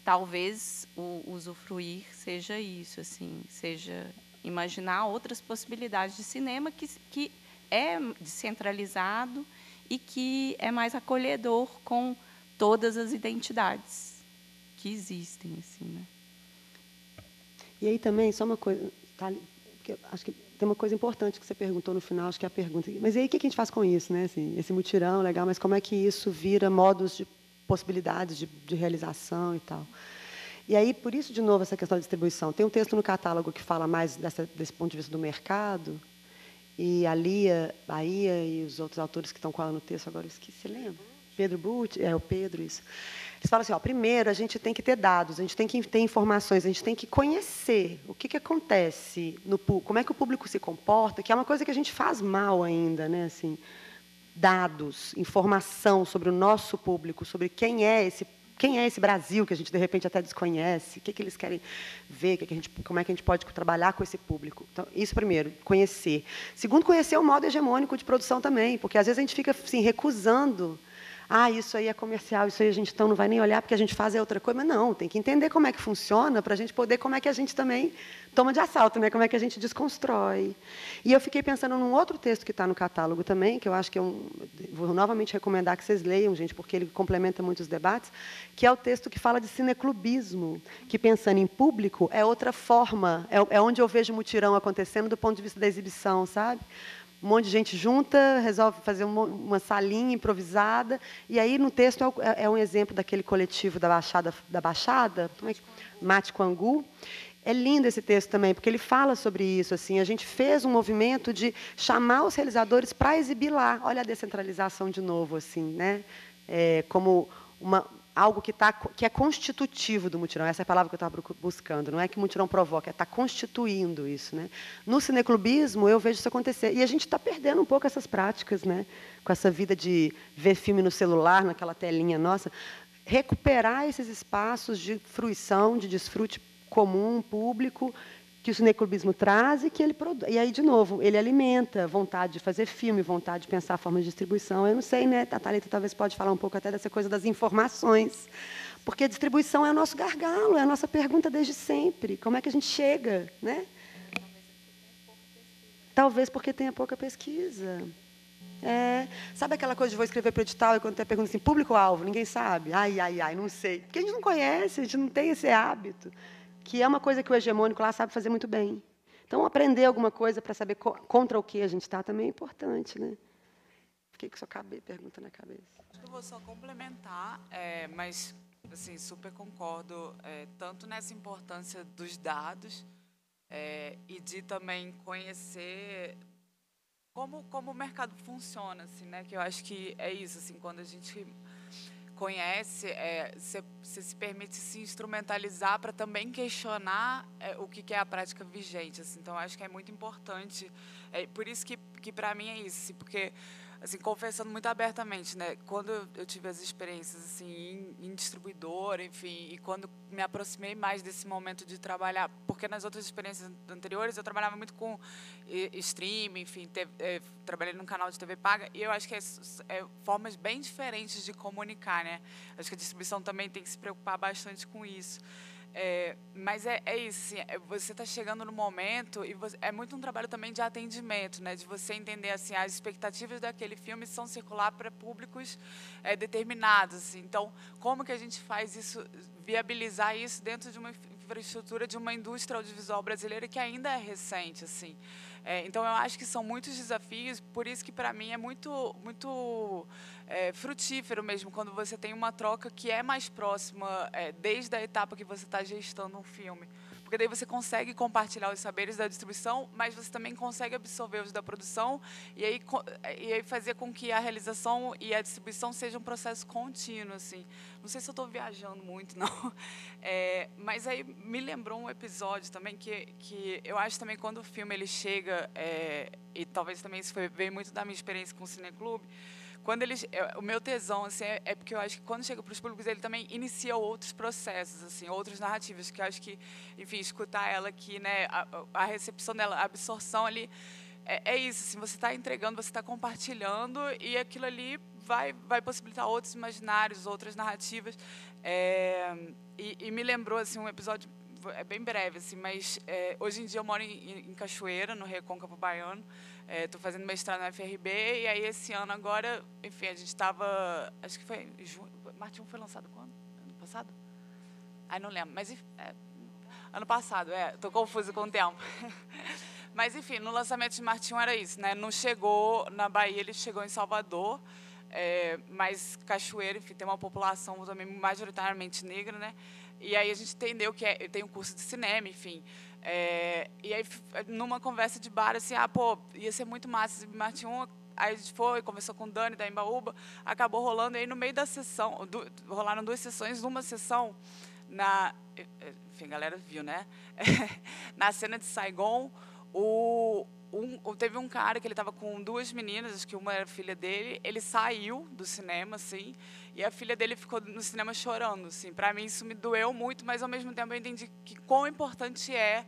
talvez o usufruir seja isso, assim, seja imaginar outras possibilidades de cinema que, que é descentralizado e que é mais acolhedor com todas as identidades que existem, assim, né? E aí também, só uma coisa, tá, acho que tem uma coisa importante que você perguntou no final, acho que é a pergunta. Mas e aí o que a gente faz com isso, né? Assim, esse mutirão, legal, mas como é que isso vira modos de possibilidades de, de realização e tal? E aí, por isso, de novo, essa questão da distribuição. Tem um texto no catálogo que fala mais dessa, desse ponto de vista do mercado, e a Lia Bahia e os outros autores que estão com ela no texto, agora eu esqueci, lembra? Pedro Butti, é o Pedro, isso. Eles falam assim, ó, primeiro a gente tem que ter dados, a gente tem que ter informações, a gente tem que conhecer o que, que acontece no como é que o público se comporta, que é uma coisa que a gente faz mal ainda, né? Assim, dados, informação sobre o nosso público, sobre quem é esse quem é esse Brasil que a gente de repente até desconhece, o que, que eles querem ver, que que gente, como é que a gente pode trabalhar com esse público. Então, isso primeiro, conhecer. Segundo, conhecer o modo hegemônico de produção também, porque às vezes a gente fica assim, recusando ah, isso aí é comercial, isso aí a gente então não vai nem olhar porque a gente faz é outra coisa. Mas não, tem que entender como é que funciona para a gente poder como é que a gente também toma de assalto, né? como é que a gente desconstrói. E eu fiquei pensando num outro texto que está no catálogo também, que eu acho que eu vou novamente recomendar que vocês leiam, gente, porque ele complementa muitos debates, que é o texto que fala de cineclubismo, que pensando em público é outra forma, é, é onde eu vejo mutirão acontecendo do ponto de vista da exibição, sabe? Um monte de gente junta, resolve fazer uma, uma salinha improvisada. E aí, no texto, é, é, é, um exemplo daquele coletivo da Baixada, da Baixada é Mate Quangu. é lindo esse texto também, porque ele fala sobre isso. Assim, a gente fez um movimento de chamar os realizadores para exibir lá. Olha a descentralização de novo, assim, né? É, como uma, algo que, tá, que é constitutivo do mutirão. Essa é a palavra que eu estava buscando. Não é que o mutirão provoca, é estar tá constituindo isso. Né? No cineclubismo, eu vejo isso acontecer. E a gente está perdendo um pouco essas práticas, né? com essa vida de ver filme no celular, naquela telinha nossa. Recuperar esses espaços de fruição, de desfrute comum, público, que o cineclubismo traz e que ele produz. E aí, de novo, ele alimenta vontade de fazer filme, vontade de pensar a forma de distribuição. Eu não sei, né? A Thalita talvez pode falar um pouco até dessa coisa das informações. Porque a distribuição é o nosso gargalo, é a nossa pergunta desde sempre. Como é que a gente chega, né? Talvez porque tenha pouca pesquisa. É, sabe aquela coisa de vou escrever para o edital e quando tem a pergunta assim, público-alvo, ninguém sabe? Ai, ai, ai, não sei. Porque a gente não conhece, a gente não tem esse hábito que é uma coisa que o hegemônico lá sabe fazer muito bem. Então, aprender alguma coisa para saber co contra o que a gente está também é importante, né? Fiquei com sua cabeça, pergunta na cabeça. Acho que eu vou só complementar, é, mas assim super concordo é, tanto nessa importância dos dados é, e de também conhecer como como o mercado funciona, assim, né? Que eu acho que é isso, assim, quando a gente conhece, você é, se permite se instrumentalizar para também questionar é, o que, que, é a prática vigente. Assim. Então, acho que é muito importante. É, por isso que, que para mim é isso, assim, porque assim, confessando muito abertamente, né? Quando eu tive as experiências assim em, em distribuidor, enfim, e quando me aproximei mais desse momento de trabalhar, porque nas outras experiências anteriores eu trabalhava muito com streaming, enfim, teve, é, trabalhei num canal de TV paga, e eu acho que é, é, formas bem diferentes de comunicar, né? Acho que a distribuição também tem que se preocupar bastante com isso. É, mas é, é isso, assim, é, você está chegando no momento e você, é muito um trabalho também de atendimento, né, de você entender assim as expectativas daquele filme são circular para públicos é, determinados. Assim. Então, como que a gente faz isso, viabilizar isso dentro de uma infraestrutura de uma indústria audiovisual brasileira que ainda é recente, assim. É, então, eu acho que são muitos desafios, por isso que para mim é muito, muito é, frutífero mesmo quando você tem uma troca que é mais próxima é, desde a etapa que você está gestando um filme. Porque daí você consegue compartilhar os saberes da distribuição, mas você também consegue absorver os da produção e aí, e aí fazer com que a realização e a distribuição seja um processo contínuo. Assim. Não sei se eu estou viajando muito, <laughs> não. É, mas aí me lembrou um episódio também que, que eu acho também quando o filme ele chega, é, e talvez também isso foi, veio muito da minha experiência com o Cineclube, quando eles o meu tesão assim é, é porque eu acho que quando chega para os públicos ele também inicia outros processos assim outras narrativas que eu acho que enfim escutar ela aqui né a, a recepção dela a absorção ali é, é isso assim você está entregando você está compartilhando e aquilo ali vai vai possibilitar outros imaginários outras narrativas é, e, e, me lembrou assim um episódio é bem breve assim mas é, hoje em dia eu moro em, em Cachoeira no Recôncavo Baiano Estou é, fazendo mestrado na FRB e aí esse ano agora, enfim, a gente estava, acho que foi junho, Martin foi lançado quando? Ano passado? Ai, não lembro, mas é, ano passado, é, estou confusa com o tempo. <laughs> mas enfim, no lançamento de Martin era isso, né? Não chegou na Bahia, ele chegou em Salvador, é, mas Cachoeira, enfim, tem uma população também majoritariamente negra, né? E aí a gente entendeu que é, tem um curso de cinema, enfim. É, e aí, numa conversa de bar, assim, ah, pô, ia ser muito massa se Martin 1. Aí a gente foi, conversou com o Dani da Embaúba, acabou rolando. E aí, no meio da sessão, do, rolaram duas sessões. Numa sessão, na. Enfim, a galera viu, né? <laughs> na cena de Saigon, o, um, teve um cara que ele estava com duas meninas, acho que uma era filha dele, ele saiu do cinema, assim, e a filha dele ficou no cinema chorando, assim. Para mim isso me doeu muito, mas ao mesmo tempo eu entendi que quão importante é,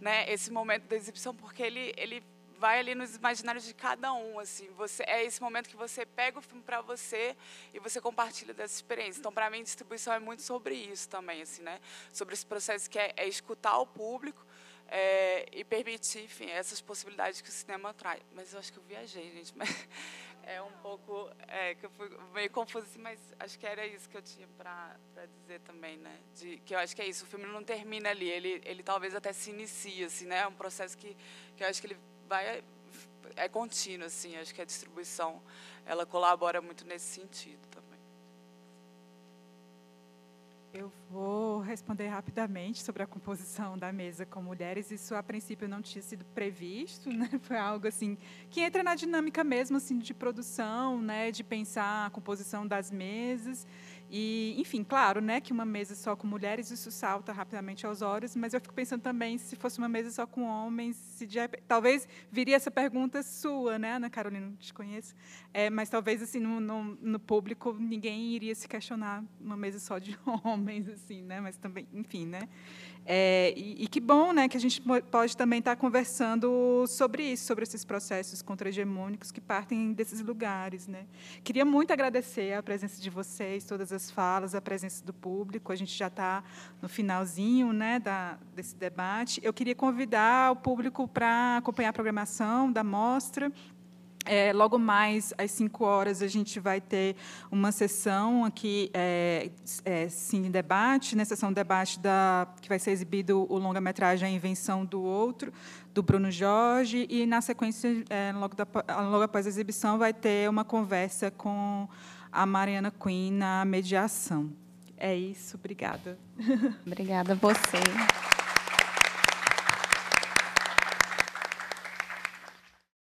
né, esse momento da exibição, porque ele ele vai ali nos imaginários de cada um, assim. Você é esse momento que você pega o filme para você e você compartilha dessa experiência. Então, para mim, distribuição é muito sobre isso também, assim, né? Sobre esse processo que é, é escutar o público é, e permitir, enfim, essas possibilidades que o cinema traz. Mas eu acho que eu viajei, gente. Mas <laughs> é um pouco é, que eu fui meio confusa, assim, mas acho que era isso que eu tinha para dizer também, né? De, que eu acho que é isso. O filme não termina ali, ele, ele talvez até se inicie, assim, né? É um processo que, que eu acho que ele vai é contínuo, assim. Acho que a distribuição ela colabora muito nesse sentido também. Eu vou responder rapidamente sobre a composição da mesa com mulheres. Isso a princípio não tinha sido previsto, né? <laughs> Foi algo assim que entra na dinâmica mesmo assim de produção, né? De pensar a composição das mesas. E, enfim, claro, né, que uma mesa só com mulheres, isso salta rapidamente aos olhos, mas eu fico pensando também se fosse uma mesa só com homens, se de, talvez viria essa pergunta sua, né, Ana Carolina, não te conheço, é, mas talvez assim no, no, no, público ninguém iria se questionar uma mesa só de <laughs> homens, assim, né, mas também, enfim, né. É, e, e, que bom né, que a gente pode também estar conversando sobre isso, sobre esses processos contra-hegemônicos que partem desses lugares. Né. Queria muito agradecer a presença de vocês, todas as falas, a presença do público. A gente já está no finalzinho né, da, desse debate. Eu queria convidar o público para acompanhar a programação da mostra. É, logo mais às 5 horas a gente vai ter uma sessão aqui, é, é, Cine Debate, na né, sessão de debate da, que vai ser exibido o longa-metragem A Invenção do Outro, do Bruno Jorge, e na sequência, é, logo, da, logo após a exibição, vai ter uma conversa com a Mariana Quinn na mediação. É isso, obrigada. <laughs> Obrigada a você.